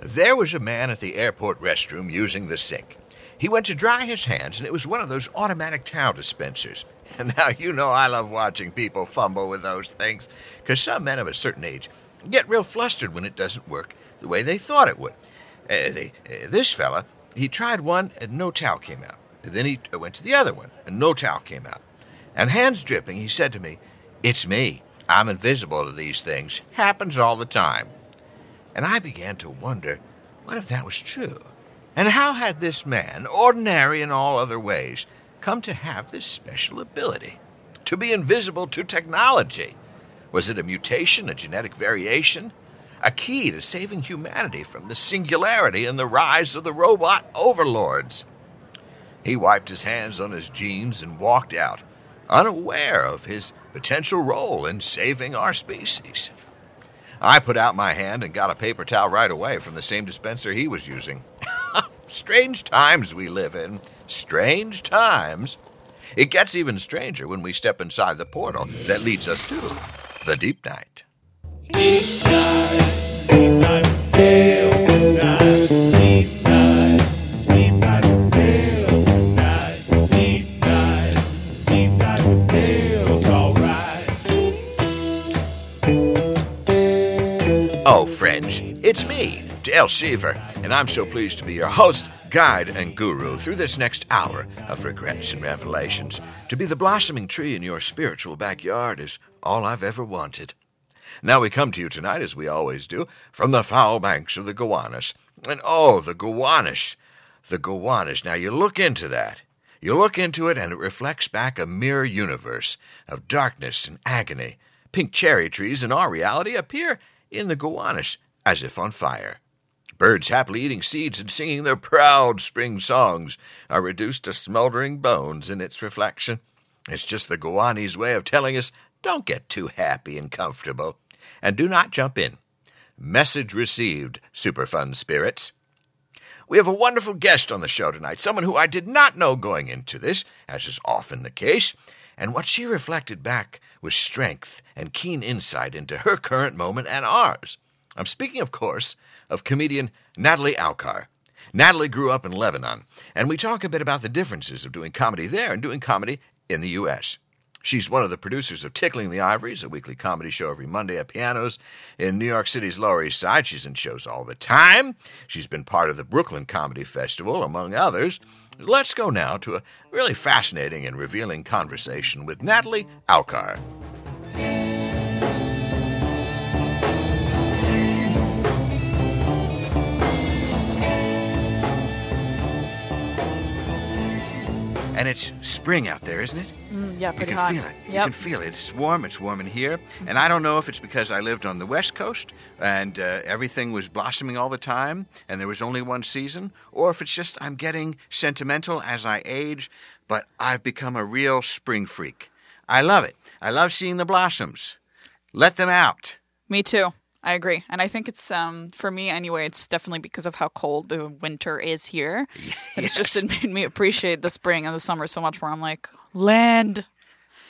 There was a man at the airport restroom using the sink. He went to dry his hands, and it was one of those automatic towel dispensers. And now you know I love watching people fumble with those things, because some men of a certain age get real flustered when it doesn't work the way they thought it would. Uh, they, uh, this fella, he tried one, and no towel came out. then he went to the other one, and no towel came out. And hands dripping, he said to me, It's me. I'm invisible to these things. Happens all the time. And I began to wonder what if that was true? And how had this man, ordinary in all other ways, come to have this special ability? To be invisible to technology? Was it a mutation, a genetic variation? A key to saving humanity from the singularity and the rise of the robot overlords? He wiped his hands on his jeans and walked out, unaware of his potential role in saving our species. I put out my hand and got a paper towel right away from the same dispenser he was using. Strange times we live in. Strange times. It gets even stranger when we step inside the portal that leads us to the deep night. Deep night, deep night, It's me, Dale Seaver, and I'm so pleased to be your host, guide, and guru through this next hour of regrets and revelations. To be the blossoming tree in your spiritual backyard is all I've ever wanted. Now we come to you tonight, as we always do, from the foul banks of the Gowanus. And oh, the Gowanus! The Gowanus. Now you look into that. You look into it, and it reflects back a mirror universe of darkness and agony. Pink cherry trees in our reality appear in the Gowanus as if on fire. Birds happily eating seeds and singing their proud spring songs are reduced to smoldering bones in its reflection. It's just the Gowanese way of telling us don't get too happy and comfortable, and do not jump in. Message received, Superfund spirits. We have a wonderful guest on the show tonight, someone who I did not know going into this, as is often the case, and what she reflected back was strength and keen insight into her current moment and ours. I'm speaking, of course, of comedian Nataly Aukar. Nataly grew up in Lebanon, and we talk a bit about the differences of doing comedy there and doing comedy in the U.S. She's one of the producers of Tickling the Ivories, a weekly comedy show every Monday at Pianos in New York City's Lower East Side. She's in shows all the time. She's been part of the Brooklyn Comedy Festival, among others. Let's go now to a really fascinating and revealing conversation with Nataly Aukar. And it's spring out there, isn't it? Mm, yeah, pretty you can hot. feel it. Yep. You can feel it. It's warm. It's warm in here. And I don't know if it's because I lived on the West Coast and uh, everything was blossoming all the time and there was only one season, or if it's just I'm getting sentimental as I age, but I've become a real spring freak. I love it. I love seeing the blossoms. Let them out. Me too. I agree, and I think it's um for me anyway. It's definitely because of how cold the winter is here. And it's just it made me appreciate the spring and the summer so much more. I'm like land.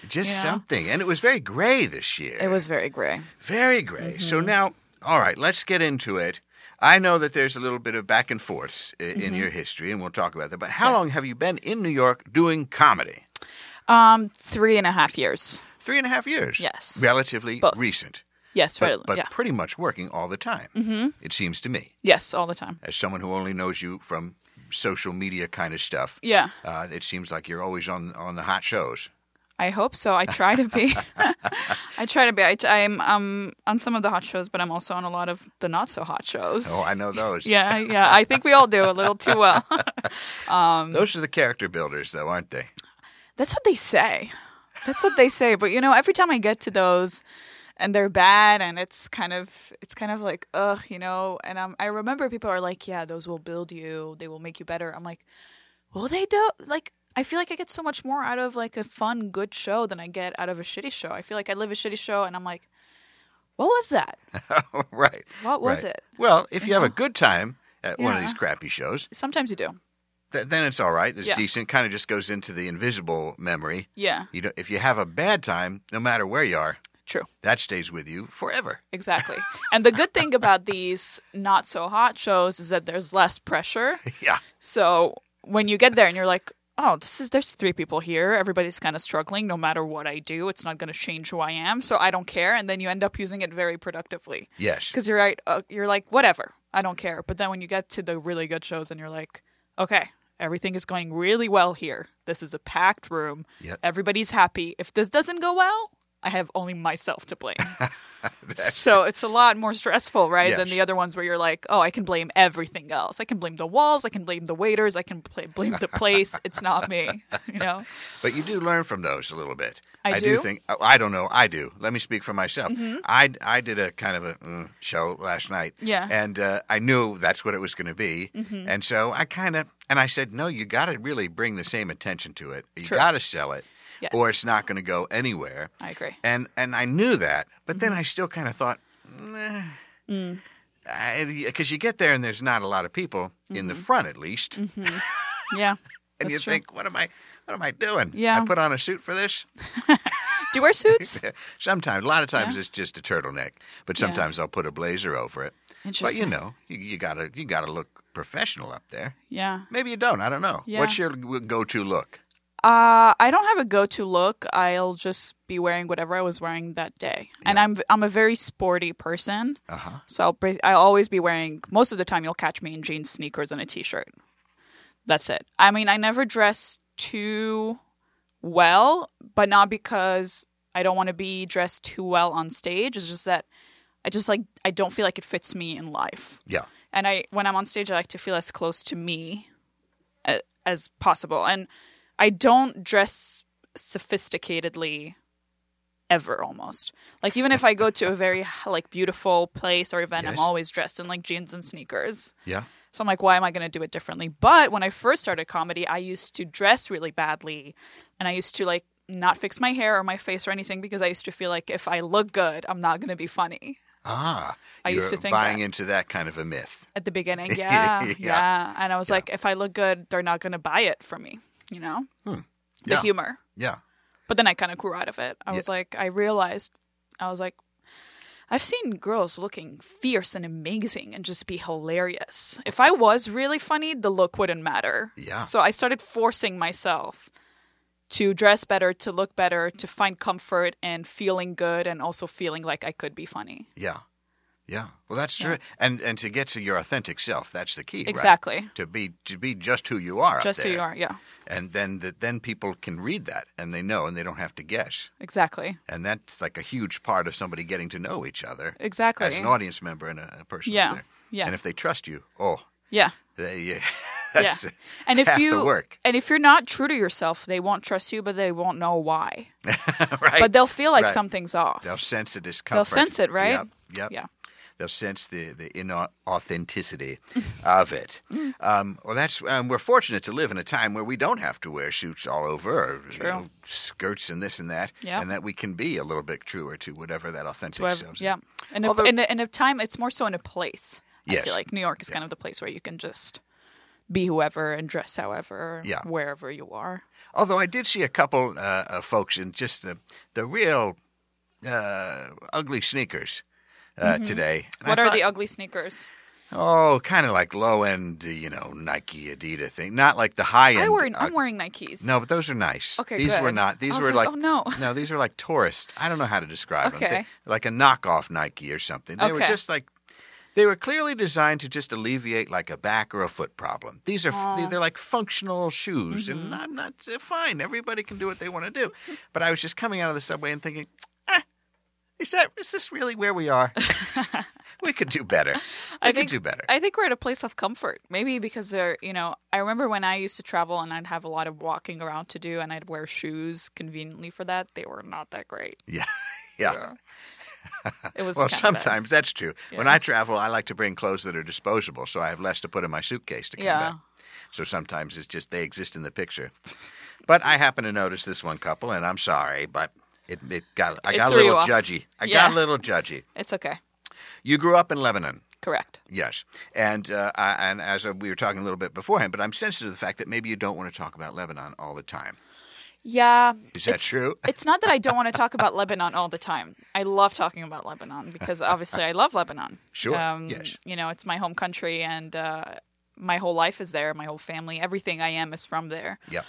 Just Yeah. something. And it was very gray this year. It was very gray. Very gray. So now, all right, let's get into it. I know that there's a little bit of back and forths i- in your history, and we'll talk about that. But how long have you been in New York doing comedy? Um, three and a half years. Three and a half years. Yes. Relatively Both. recent. Yes, But, right. but yeah. pretty much working all the time, mm-hmm. it seems to me. yes, all the time. As someone who only knows you from social media kind of stuff, Yeah, uh, it seems like you're always on, on the hot shows. I hope so. I try to be. I try to be. I, I'm um on some of the hot shows, but I'm also on a lot of the not so hot shows. Oh, I know those. Yeah, yeah. I think we all do a little too well. Those are the character builders, though, aren't they? That's what they say. That's what they say. But you know, every time I get to those and they're bad and it's kind of it's kind of like ugh, you know, and um I remember people are like, Yeah, those will build you, they will make you better. I'm like, Will they do like I feel like I get so much more out of like a fun, good show than I get out of a shitty show. I feel like I live a shitty show and I'm like, What was that? right. What was right. it? Well, if you, You have a good time at one of these crappy shows, Sometimes you do. th- then it's all right. It's Yeah. decent. Kind of just goes into the invisible memory. Yeah. You know, if you have a bad time, no matter where you are, True. That stays with you forever. Exactly. and the good thing about these not so hot shows is that there's less pressure. Yeah. So when you get there and you're like, oh, this is there's three people here. Everybody's kind of struggling. No matter what I do, it's not going to change who I am. So I don't care. And then you end up using it very productively Yes. because you're right. Uh, you're like, whatever, I don't care. But then when you get to the really good shows and you're like, okay, everything is going really well here. This is a packed room. Yep. Everybody's happy. If this doesn't go well, I have only myself to blame. so it's a lot more stressful, right, than the other ones where you're like, oh, I can blame everything else. I can blame the walls. I can blame the waiters. I can pl- blame the place. it's not me, you know. But you do learn from those a little bit. I do do? think. oh, I don't know. I do. Let me speak for myself. Mm-hmm. I I did a kind of a mm, show last night. Yeah. Mm-hmm. And uh, I knew that's what it was going to be, and so I kind of and I said, no, you got to really bring the same attention to it. You got to sell it, Yes. or it's not going to go anywhere. I agree. And and I knew that, but Mm-hmm. then I still kind of thought, nah. Mm. Because you get there and there's not a lot of people in the front, at least, Yeah. and Mm-hmm. you true. think, what am I, what am I doing? Yeah. I put on a suit for this. Do you wear suits? Sometimes, a lot of times, Yeah. it's just a turtleneck, but Yeah. sometimes I'll put a blazer over it. But you know, you, you gotta you gotta look professional up there. Yeah. Maybe you don't. I don't know. Yeah. What's your go-to look? Uh, I don't have a go-to look. I'll just be wearing whatever I was wearing that day. And I'm I'm a very sporty person, Uh huh. so I'll I'll always be wearing. Most of the time, you'll catch me in jeans, sneakers, and a t-shirt. That's it. I mean, I never dress too well, but not because I don't want to be dressed too well on stage. It's just that I just like I don't feel like it fits me in life. Yeah. and I when I'm on stage, I like to feel as close to me a- as possible, and I don't dress sophisticatedly ever almost like even if i go to a very like beautiful place or event i'm always dressed in like jeans and sneakers Yeah. so i'm like why am i going to do it differently but when i first started comedy i used to dress really badly and i used to like not fix my hair or my face or anything because i used to feel like if i look good i'm not going to be funny Ah. I used to think buying that. into that kind of a myth. at the beginning. Yeah, Yeah. yeah. And I was like, if I look good, they're not going to buy it from me, you know? The Hmm. Yeah. humor. Yeah. But then I kind of grew out of it. I was like, I realized, I was like, I've seen girls looking fierce and amazing and just be hilarious. If I was really funny, the look wouldn't matter. Yeah. So I started forcing myself to dress better, to look better, to find comfort and feeling good and also feeling like I could be funny. Yeah. Yeah. Well, that's true. And and to get to your authentic self, that's the key. right? Exactly. To be to be just who you are. Just who you are. Yeah. And then that then people can read that and they know and they don't have to guess. Exactly. And that's like a huge part of somebody getting to know each other Exactly. as an audience member and a, a person. Yeah. Yeah. And if they trust you, oh, Yeah. they, yeah, that's yeah. And if you work. and if you're not true to yourself, they won't trust you, but they won't know why. right? But they'll feel like Right. something's off. They'll sense the discomfort. They'll sense it, right? Yep. yep. Yeah. They'll sense the the inauthenticity of it. Um, well, that's um, we're fortunate to live in a time where we don't have to wear suits all over, or you know, skirts and this and that, and that we can be a little bit truer to whatever that authentic self is. yeah. And if, Although- in, a, in a time, it's more so in a place. I Yes. feel like New York is kind of the place where you can just be whoever and dress however, Yeah. wherever you are. Although I did see a couple uh, of folks in just the the real uh, ugly sneakers uh, today. And I Mm-hmm. What are thought- the ugly sneakers? Oh, kind of like low end, you know, Nike, Adidas thing. Not like the high end. I wear, uh, I'm wearing Nikes. No, but those are nice. Okay, these were not. These I were like, like, oh, no. no, these are like tourist. I don't know how to describe them. Okay. They, like a knockoff Nike or something. They were just like they were clearly designed to just alleviate like a back or a foot problem. These are they- they're like functional shoes, Mm-hmm. and I'm not fine. Everybody can do what they want to do. But I was just coming out of the subway and thinking, is that is this really where we are? we could do better. We I could think do better. I think we're at a place of comfort. Maybe because they're, you know, I remember when I used to travel and I'd have a lot of walking around to do and I'd wear shoes conveniently for that. They were not that great. yeah, yeah. So, it was Well, sometimes that's true. When I travel, I like to bring clothes that are disposable, so I have less to put in my suitcase to come Yeah. back. So sometimes it's just they exist in the picture. But I happen to notice this one couple, and I'm sorry, but it, it got I It got a little judgy. I Yeah. got a little judgy. It's okay. You grew up in Lebanon. Correct. Yes, and uh, I, and as we were talking a little bit beforehand, but I'm sensitive to the fact that maybe you don't want to talk about Lebanon all the time. Yeah. Is that it's- true? It's not that I don't want to talk about Lebanon all the time. I love talking about Lebanon because obviously I love Lebanon. Sure, Um, yes. You know, it's my home country and uh, my whole life is there. My whole family, everything I am is from there. Yeah.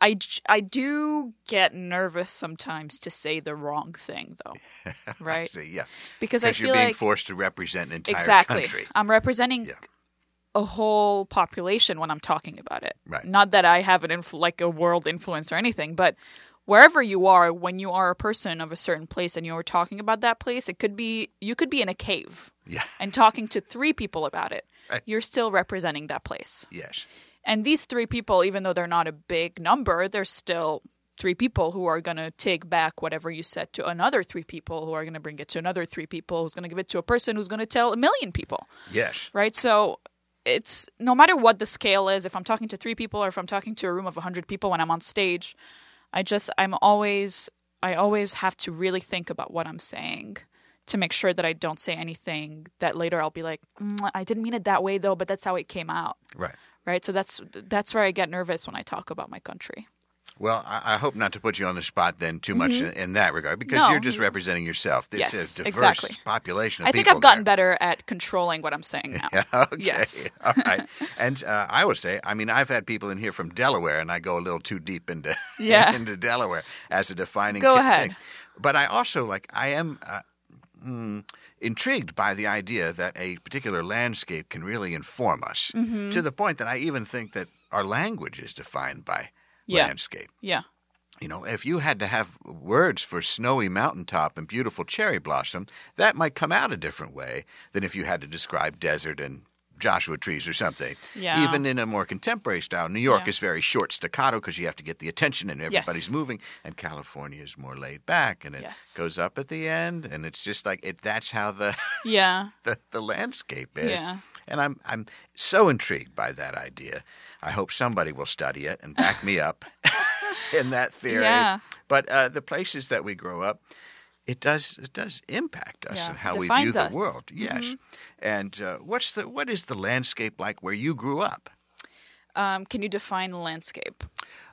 I, I do get nervous sometimes to say the wrong thing, though. Right? See, yeah. Because I feel you're being like forced to represent an entire country. exactly country. i'm representing Yeah. a whole population when i'm talking about it Right. not that i have an influ- like a world influence or anything but wherever you are when you are a person of a certain place and you're talking about that place it could be you could be in a cave Yeah. and talking to three people about it Right. you're still representing that place Yes. And these three people even though they're not a big number they're still three people who are going to take back whatever you said to another three people who are going to bring it to another three people who's going to give it to a person who's going to tell a million people Yes. right? So it's no matter what the scale is, if I'm talking to three people or if I'm talking to a room of 100 people when I'm on stage, I just, I'm always, I always have to really think about what I'm saying to make sure that I don't say anything that later I'll be like, mm, I didn't mean it that way though, but that's how it came out. Right. Right. So that's, that's where I get nervous when I talk about my country. Well, I, I hope not to put you on the spot then too much in, in that regard because Mm-hmm. No. you're just representing yourself. It's Yes, a diverse exactly. population of I think I've gotten there. better at controlling what I'm saying now. Yeah, okay. Yes. All right. And uh, I would say, I mean, I've had people in here from Delaware, and I go a little too deep into Yeah. into Delaware as a defining Go ahead. thing. But I also like I am. Uh, mm, Intrigued by the idea that a particular landscape can really inform us Mm-hmm. to the point that I even think that our language is defined by Yeah. landscape. Yeah. You know, if you had to have words for snowy mountaintop and beautiful cherry blossom, that might come out a different way than if you had to describe desert and Joshua trees or something. Yeah. Even in a more contemporary style, New York Yeah. is very short staccato because you have to get the attention and everybody's Yes. moving, and California is more laid back and it Yes. goes up at the end, and it's just like it. That's how the Yeah. the, the landscape is. Yeah. And I'm I'm so intrigued by that idea. I hope somebody will study it and back me up in that theory. Yeah. But uh, the places that we grow up, it does it does impact us Yeah, and how we view the us. Mm-hmm. world. Yes. And uh, what's the what is the landscape like where you grew up? Um, can you define landscape?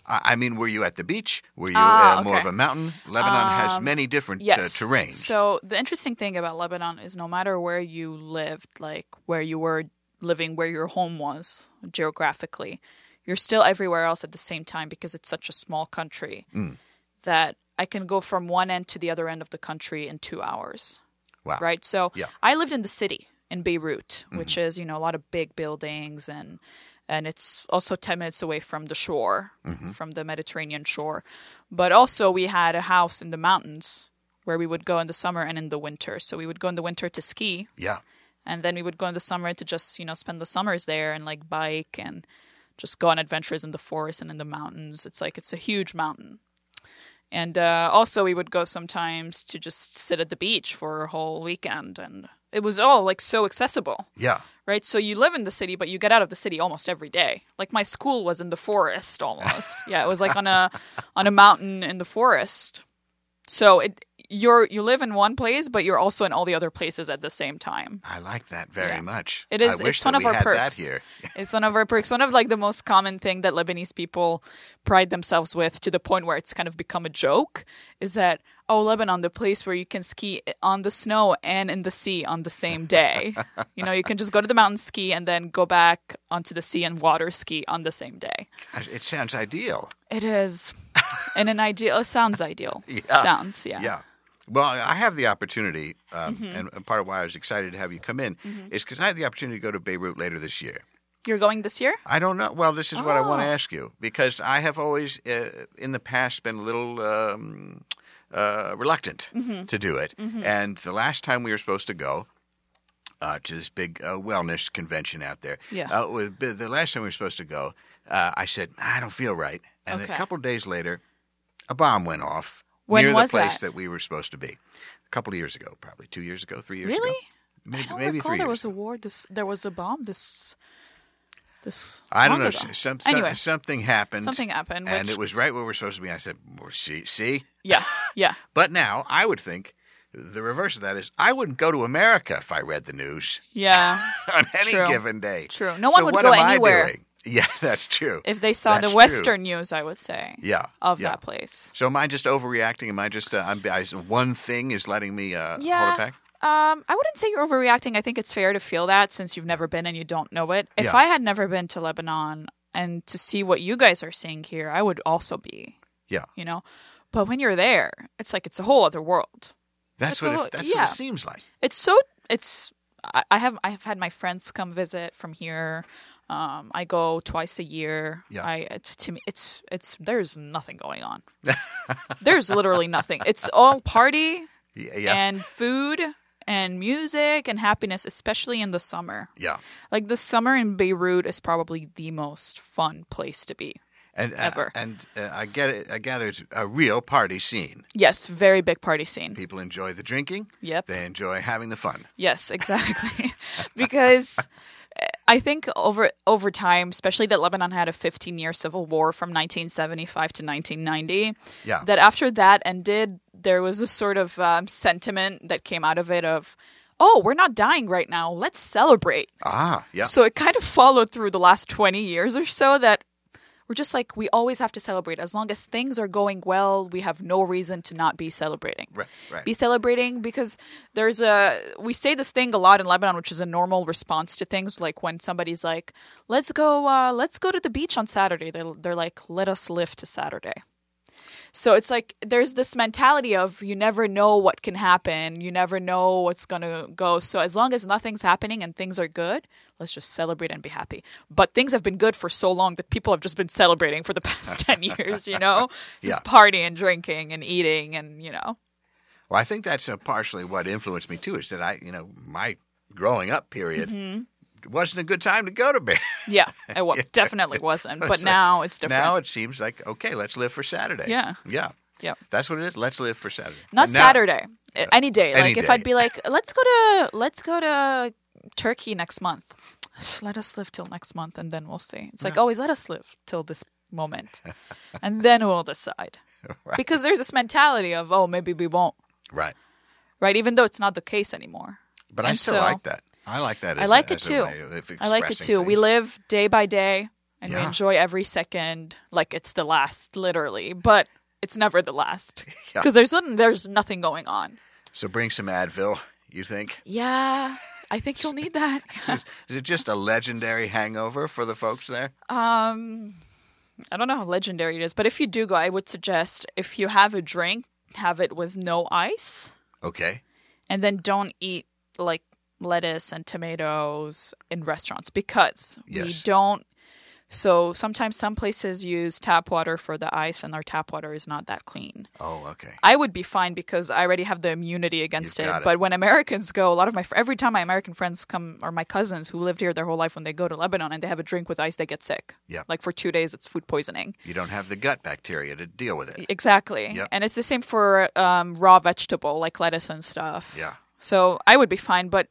I I mean, were you at the beach? Were you Ah, uh, more of a mountain? Lebanon has Um, many different yes. uh, terrains. So the interesting thing about Lebanon is no matter where you lived, like where you were living, where your home was geographically, you're still everywhere else at the same time because it's such a small country Mm. that I can go from one end to the other end of the country in two hours. wow. Right. So Yeah. I lived in the city in Beirut, Mm-hmm. which is, you know, a lot of big buildings and and it's also 10 minutes away from the shore, Mm-hmm. from the Mediterranean shore. But also we had a house in the mountains where we would go in the summer and in the winter. So we would go in the winter to ski Yeah. and then we would go in the summer to just, you know, spend the summers there and like bike and just go on adventures in the forest and in the mountains. It's like it's a huge mountain. And uh, also, we would go sometimes to just sit at the beach for a whole weekend, and it was all like so accessible, Yeah. right? So you live in the city, but you get out of the city almost every day. Like my school was in the forest almost. yeah, it was like on a on a mountain in the forest. So it you're you live in one place, but you're also in all the other places at the same time. I like that very Yeah. much. It is. I it's one of our perks. here. It's one of our perks. One of like the most common thing that Lebanese people pride themselves with, to the point where it's kind of become a joke, is that oh, Lebanon, the place where you can ski on the snow and in the sea on the same day. you know, you can just go to the mountain ski and then go back onto the sea and water ski on the same day. It sounds ideal. It is, in an ideal. It sounds ideal. Yeah. Sounds yeah. Yeah. Well, I have the opportunity, um, Mm-hmm. and part of why I was excited to have you come in is because I have the opportunity to go to Beirut later this year. You're going this year? I don't know. Well, this is what I want to Oh. ask you because I have always, uh, in the past, been a little um, uh, reluctant Mm-hmm. to do it. And the last time we were supposed to go uh, to this big uh, wellness convention out there, Yeah. uh, the last time we were supposed to go, uh, I said I don't feel right, and Okay. a couple of days later, a bomb went off When near the place that? we were supposed to be. A couple of years ago, probably two years ago, three years Really? ago, maybe I don't maybe recall three there was a war. This there was a bomb. This this. I don't know. ago. Some, some, anyway, something happened. something happened. and which- it was right where we're supposed to be. I said, well, "See, see." yeah, yeah. But now I would think the reverse of that is I wouldn't go to America if I read the news Yeah, on any True. given day. True. No one So would go anywhere. Yeah, that's true. If they saw That's the true. Western news, I would say. Yeah, Of yeah. that place. So am I just overreacting? Am I just uh, I'm, I, one thing is letting me uh, hold Yeah. it back? Um, I wouldn't say you're overreacting. I think it's fair to feel that since you've never been and you don't know it. If Yeah. I had never been to Lebanon and to see what you guys are seeing here, I would also be, Yeah, you know. But when you're there, it's like it's a whole other world. that's It's what a it, that's what it seems like. It's so it's I, I have I have had my friends come visit from here. Um, I go twice a year. Yeah. I it's to me it's it's there's nothing going on. there's literally nothing. It's all party Yeah, yeah, and food and music and happiness, especially in the summer. yeah. Like the summer in Beirut is probably the most fun place to be. And uh, Ever. and uh, I get it. I gather it's a real party scene. Yes, very big party scene. People enjoy the drinking. Yep. They enjoy having the fun. Yes, exactly. because I think over over time, especially that Lebanon had a 15 year civil war from 1975 to 1990. Yeah. That after that ended, there was a sort of um, sentiment that came out of it of, oh, we're not dying right now. Let's celebrate. Ah, yeah. So it kind of followed through the last 20 years or so that we're just like, we always have to celebrate. As long as things are going well, we have no reason to not be celebrating. Right, right. Be celebrating because there's a, we say this thing a lot in Lebanon, which is a normal response to things like when somebody's like, let's go, uh, let's go to the beach on Saturday. They're, they're like, let us live to Saturday. So it's like there's this mentality of you never know what can happen, you never know what's going to go. So as long as nothing's happening and things are good, let's just celebrate and be happy. But things have been good for so long that people have just been celebrating for the past 10 years, you know? Just Yeah. partying, drinking and eating and, you know. Well, I think that's partially what influenced me too. Is that I, you know, my growing up period Mm-hmm. Wasn't a good time to go to bed. Yeah, it wa- definitely wasn't, but It's like, now it's different. Now it seems like okay, let's live for Saturday. Yeah. yeah, yeah. that's what it is. Let's live for Saturday. Not now- Saturday. Uh, a- Any day. any Like if. I'd be like, let's go to let's go to Turkey next month. Let us live till next month and then we'll see. It's like always let us live till this moment. and then we'll decide. Right. Because there's this mentality of, oh, maybe we won't. Right, Right? Even though it's not the case anymore. but I still so- like that. I like that. I like a, it too. I like it too. We live day by day and we enjoy every second like it's the last, literally. But it's never the last. Yeah. Because there's there's nothing going on. So bring some Advil. You think? Yeah. I think you'll need that. Is, this- is it just a legendary hangover for the folks there? Um, I don't know how legendary it is, but if you do go, I would suggest if you have a drink, have it with no ice, Okay. and then don't eat like lettuce and tomatoes in restaurants because we don't. So sometimes some places use tap water for the ice, and their tap water is not that clean. Oh, okay. I would be fine because I already have the immunity against it. it. But when Americans go, a lot of my every time my American friends come or my cousins who lived here their whole life, when they go to Lebanon and they have a drink with ice, they get sick. Yeah. like for two days, it's food poisoning. You don't have the gut bacteria to deal with it. Exactly, Yep. and it's the same for um, raw vegetable like lettuce and stuff. Yeah. So I would be fine, but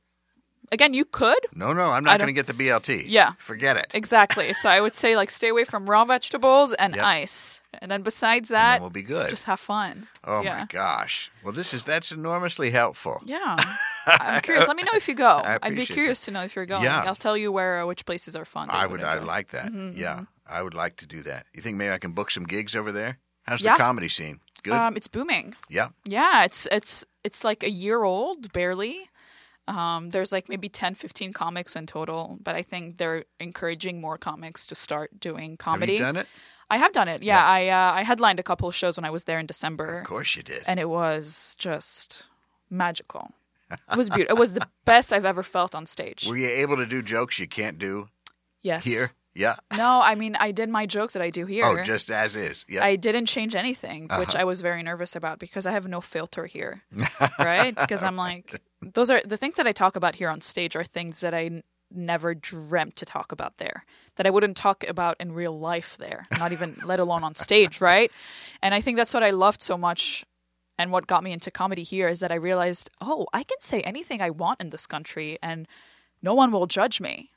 again, you could No, no, I'm not going to get the BLT. Yeah. Forget it. exactly. so I would say like stay away from raw vegetables and Yep. ice, and then besides that, then we'll be good. just have fun. oh yeah. my gosh. Well, this is that's enormously helpful. Yeah. I'm curious. Let me know if you go. I I'd be curious to know if you're going. Yeah. I'll tell you where uh, which places are fun. I would. I enjoy. like that. yeah, I would like to do that. You think maybe I can book some gigs over there? How's Yeah. the comedy scene? Good. Um, it's booming. yeah. Yeah, it's it's it's like a year old barely. Um, there's like maybe 10, 15 comics in total, but I think they're encouraging more comics to start doing Have comedy. you done it? I have done it. Yeah, I uh, I headlined a couple of shows when I was there in December, Of course you did. and it was just magical. It was beautiful. it was the best I've ever felt on stage. Were you able to do jokes you can't do yes. here? Yeah. No, I mean I did my jokes that I do here. Oh, just as is. Yeah. I didn't change anything, Uh-huh. which I was very nervous about because I have no filter here, right? Because I'm like, those are the things that I talk about here on stage are things that I never dreamt to talk about there, that I wouldn't talk about in real life there, not even let alone on stage, right? And I think that's what I loved so much. And what got me into comedy here is that I realized, oh, I can say anything I want in this country and no one will judge me.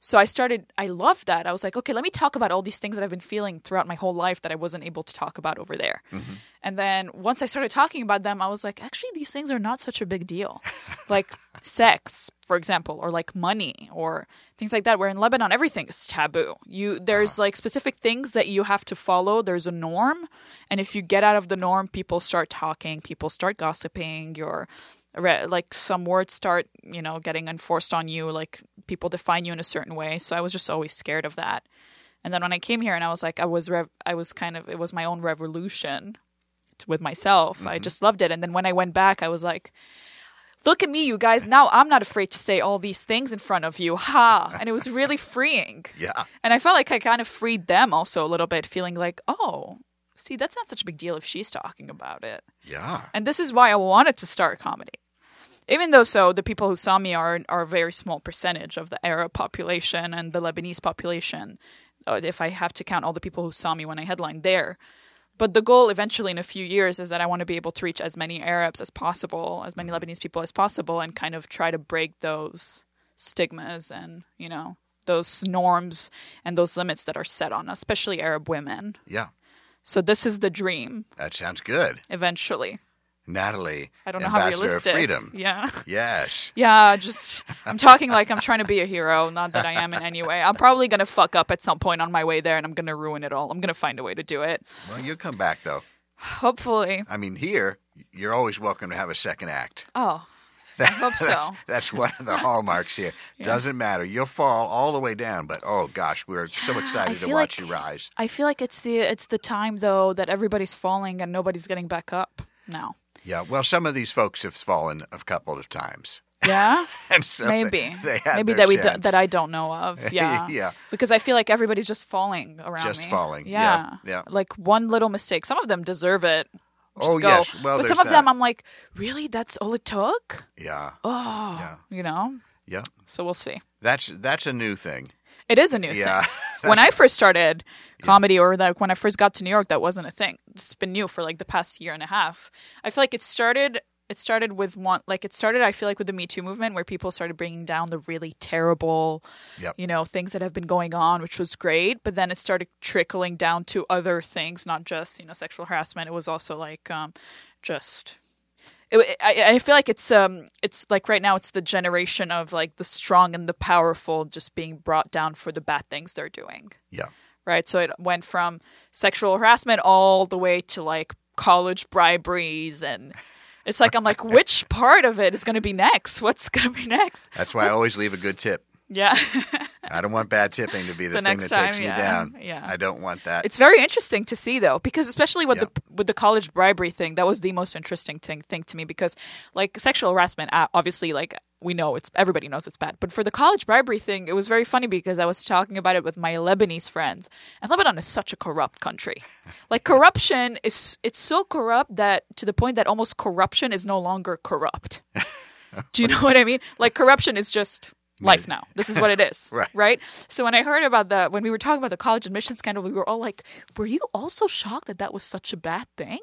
So I started, I loved that. I was like, okay, let me talk about all these things that I've been feeling throughout my whole life that I wasn't able to talk about over there. Mm-hmm. And then once I started talking about them, I was like, actually, these things are not such a big deal. like sex, for example, or like money or things like that. Where in Lebanon, everything is taboo. You There's uh-huh. like specific things that you have to follow, there's a norm. And if you get out of the norm, people start talking, people start gossiping, you're re- like some words start you know getting enforced on you like people define you in a certain way. So i was just always scared of that. And then when i came here and i was like i was rev- i was kind of it was my own revolution with myself. I mm-hmm. just loved it. And then when i went back i was like look at me you guys. Now i'm not afraid to say all these things in front of you. Ha! And it was really freeing. Yeah. and i felt like i kind of freed them also a little bit feeling like oh see that's not such a big deal if she's talking about it. Yeah. and this is why I wanted to start comedy. Even though so the people who saw me are are a very small percentage of the Arab population and the Lebanese population, uh, if I have to count all the people who saw me when I headlined there. But the goal eventually in a few years is that I want to be able to reach as many Arabs as possible, as many Lebanese people as possible, and kind of try to break those stigmas and, you know, those norms and those limits that are set on, us, especially Arab women. Yeah. So this is the dream That sounds good. eventually. Nataly, I don't know how Ambassador realistic. of Freedom. Yeah. Yes. Yeah, just I'm talking like I'm trying to be a hero, not that I am in any way. I'm probably gonna fuck up at some point on my way there and I'm gonna ruin it all. I'm gonna find a way to do it. Well, you'll come back though. Hopefully. I mean, here you're always welcome to have a second act. Oh. I hope so. That's, that's one of the hallmarks here. Doesn't matter. You'll fall all the way down, but oh gosh, we're so excited to watch like- you rise. I feel like it's the it's the time though that everybody's falling and nobody's getting back up now. Yeah. Well, some of these folks have fallen a couple of times, Yeah? and so Maybe. they, had Maybe that we do, that I don't know of. Yeah. Yeah. Because I feel like everybody's just falling around Just me. falling. Yeah. Yeah, yeah. Like one little mistake. Some of them deserve it. Just Oh, go. yes. Well, but some of them. I'm like, really? That's all it took? Yeah. Oh, Yeah. you know. Yeah. So we'll see. That's that's a new thing. It is a new thing. Yeah. thing. When I first started comedy, or like when I first got to New York, that wasn't a thing. It's been new for like the past year and a half. I feel like it started. It started with one, like it started. I feel like with the Me Too movement, where people started bringing down the really terrible, Yep. you know, things that have been going on, which was great. But then it started trickling down to other things, not just you know sexual harassment. It was also like um, just it, I, I feel like it's um it's like right now it's the generation of like the strong and the powerful just being brought down for the bad things they're doing. Yeah. right? So it went from sexual harassment all the way to like college briberies and it's like i'm like which part of it is going to be next? What's going to be next? That's why I always leave a good tip. yeah I don't want bad tipping to be the, The thing that takes time, me down. yeah. I don't want that. It's very interesting to see though, because especially with Yeah. the with the college bribery thing, that was the most interesting thing thing to me because like sexual harassment, uh, obviously, like we know it's everybody knows it's bad, but for the college bribery thing, it was very funny because I was talking about it with my Lebanese friends, and Lebanon is such a corrupt country. Like corruption is it's so corrupt that to the point that almost corruption is no longer corrupt. Do you know what I mean? Like corruption is just life now. This is what it is. Right. Right. So when I heard about the when we were talking about the college admission scandal, we were all like, "Were you also shocked that that was such a bad thing?"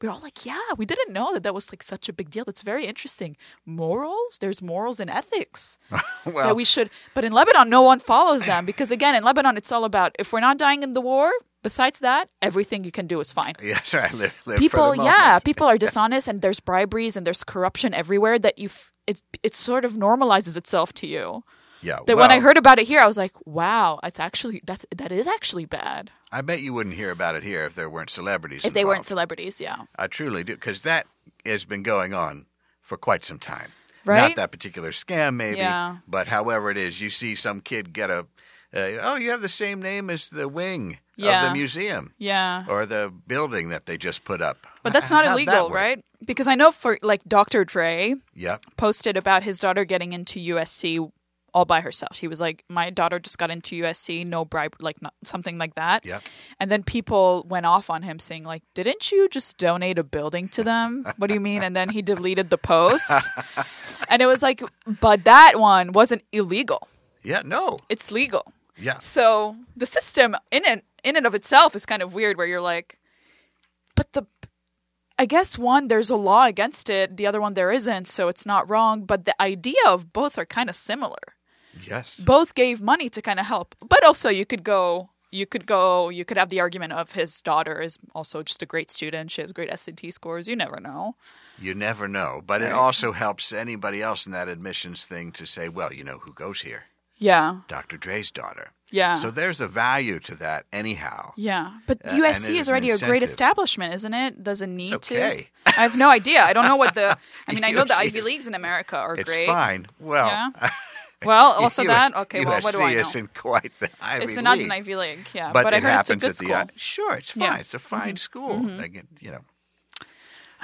We were all like, "Yeah, we didn't know that that was like such a big deal. That's very interesting. Morals? There's morals and ethics well, that we should. But in Lebanon, no one follows them because again, in Lebanon, it's all about if we're not dying in the war. Besides that, everything you can do is fine yes, I live, live for people yeah people are dishonest and there's briberies and there's corruption everywhere that you f- it it sort of normalizes itself to you Yeah. that when i heard about it here i was like wow it's actually that's that is actually bad I bet you wouldn't hear about it here if there weren't celebrities. if they weren't celebrities yeah I truly do, because that has been going on for quite some time. Right? Not that particular scam, maybe. Yeah. But however it is, you see some kid get a, uh, oh, you have the same name as the wing of the museum yeah or the building that they just put up. but that's not How'd illegal work? right because i know for like dr dre posted about his daughter getting into usc all by herself he was like my daughter just got into usc no bribe like not, something like that Yep. And then people went off on him saying, like, didn't you just donate a building to them? What do you mean? And then he deleted the post. and it was like, but that one wasn't illegal. Yeah. No. It's legal. Yeah. So the system in it in and of itself is kind of weird where you're like, but the I guess one, there's a law against it, the other one there isn't, so it's not wrong. But the idea of both are kind of similar. Yes. both gave money to kind of help. But also, you could go, you could go, you could have the argument of his daughter is also just a great student. She has great SAT scores. You never know. You never know. But it also helps anybody else in that admissions thing to say, well, you know who goes here? Yeah, Dr. Dre's daughter. Yeah. So there's a value to that anyhow. yeah, but Uh, USC is already a great establishment, isn't it? Doesn't need okay. to. I have no idea. I don't know what the. I mean, I know the Ivy is- Leagues in America are It's great. fine. Well, Yeah. Well, also US that. Okay, well, what do I USC know? isn't quite the Ivy It's League. not an Ivy League, yeah. but, But, I it it's happens good at school. the I- sure it's fine. Yeah. Mm-hmm. It's a fine school. Again, you know.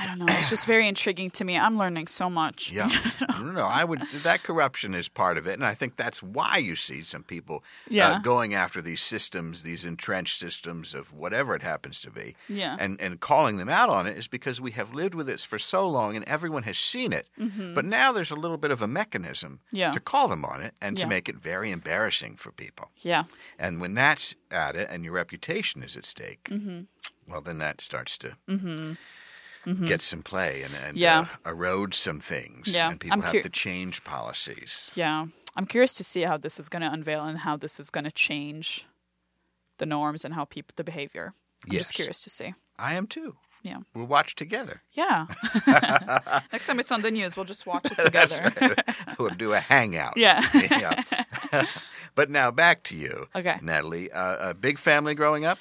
I don't know. It's just very intriguing to me. I'm learning so much. Yeah. no, no, I would. That corruption is part of it, and I think that's why you see some people uh, Yeah. going after these systems, these entrenched systems of whatever it happens to be, Yeah. and and calling them out on it is because we have lived with it for so long, and everyone has seen it. But now there's a little bit of a mechanism Mm-hmm. Yeah. to call them on it and to Yeah. make it very embarrassing for people. Yeah. And when that's at it, and your reputation is at stake, Mm-hmm. well, then that starts to. Get some play and, and Yeah. uh, erode some things, Yeah. and people I'm have cur- to change policies. Yeah. I'm curious to see how this is going to unveil and how this is going to change the norms and how people the behavior. I'm Yes. just curious to see. I am too. Yeah. We'll watch together. Yeah. Next time it's on the news, we'll just watch it together. we'll do a hangout. Yeah. Yeah. but now back to you, Okay. Nataly. Uh, a big family growing up.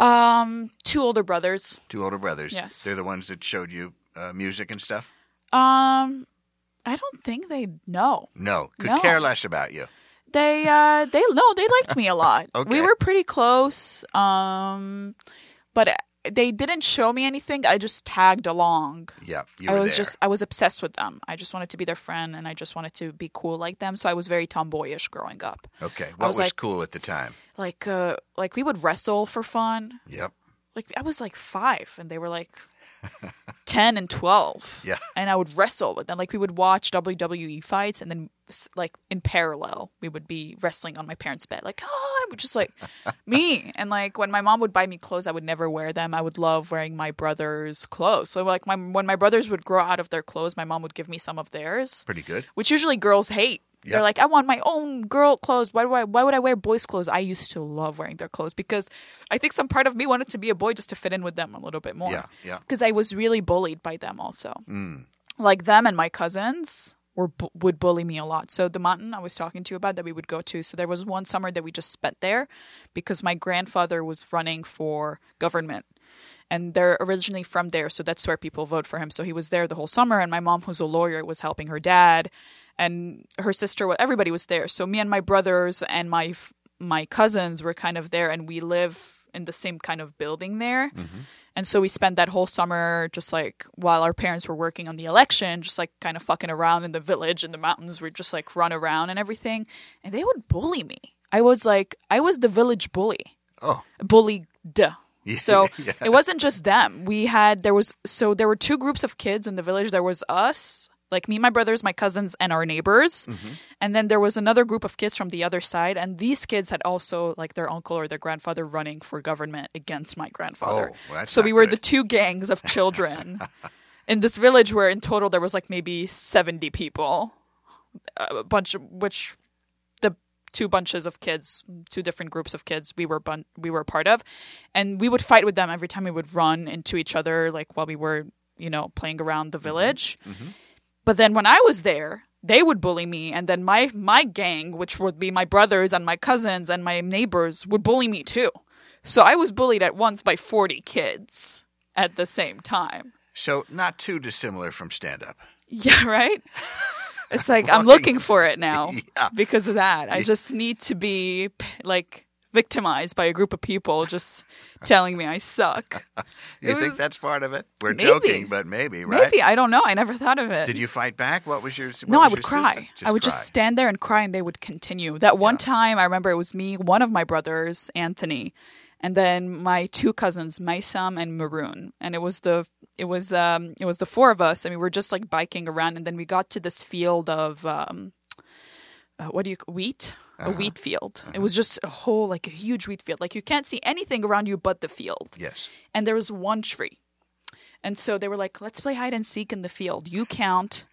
Um, two older brothers. Two older brothers. Yes. They're the ones that showed you uh, music and stuff. Um, I don't think they know. No, could No. care less about you. They uh they no, they liked me a lot. Okay. We were pretty close. Um but they didn't show me anything. I just tagged along. Yeah, you I was there. just I was obsessed with them. I just wanted to be their friend and I just wanted to be cool like them. So I was very tomboyish growing up. okay. What was, was like- cool at the time? Like uh like we would wrestle for fun. Yep. Like I was like 5 and they were like 10 and 12. Yeah. And I would wrestle with them. Like we would watch WWE fights and then like in parallel we would be wrestling on my parents' bed. Like, oh, I would just like me. And like when my mom would buy me clothes, I would never wear them. I would love wearing my brother's clothes. So like my when my brothers would grow out of their clothes, my mom would give me some of theirs, Pretty good. which usually girls hate. Yeah. They're like, I want my own girl clothes. Why do I? Why would I wear boys' clothes? I used to love wearing their clothes because I think some part of me wanted to be a boy just to fit in with them a little bit more Yeah, yeah. because I was really bullied by them also. Mm. Like them and my cousins were bu- would bully me a lot. So the mountain I was talking to you about that we would go to. So there was one summer that we just spent there because my grandfather was running for government. And they're originally from there, so that's where people vote for him. So he was there the whole summer, and my mom, who's a lawyer, was helping her dad, and her sister. Everybody was there. So me and my brothers and my my cousins were kind of there, and we live in the same kind of building there. Mm-hmm. And so we spent that whole summer just like while our parents were working on the election, just like kind of fucking around in the village in the mountains. We'd just like run around and everything. And they would bully me. I was like, I was the village bully. Oh, Bullied. So Yeah. it wasn't just them. We had, there was, so there were two groups of kids in the village. There was us, like me, my brothers, my cousins, and our neighbors. Mm-hmm. And then there was another group of kids from the other side. And these kids had also like their uncle or their grandfather running for government against my grandfather. Oh, well, so we were good. the two gangs of children in this village where in total there was like maybe 70 people. A bunch of which the two bunches of kids, two different groups of kids we were bun- we were part of. And we would fight with them every time we would run into each other like while we were, you know, playing around the village. But then when I was there, they would bully me, and then my my gang, which would be my brothers and my cousins and my neighbors, would bully me too. So I was bullied at once by forty kids at the same time. so not too dissimilar from stand up. Yeah, right. It's like I'm looking for it now Yeah. because of that. I just need to be like victimized by a group of people just telling me I suck. You think was- that's part of it? We're Maybe. joking, but maybe, right? Maybe I don't know. I never thought of it. Did you fight back? What was your? What No, I would cry. I would cry. just stand there and cry, and they would continue. That one Yeah. time, I remember it was me, one of my brothers, Anthony, and then my two cousins, Maisam and Maroun, and it was the it was um it was the four of us, and we were just like biking around, and then we got to this field of um. Uh, what do you wheat? Uh-huh. A wheat field. It was just a whole like a huge wheat field. Like you can't see anything around you but the field Yes. and there was one tree. And so they were like, let's play hide and seek in the field. You count,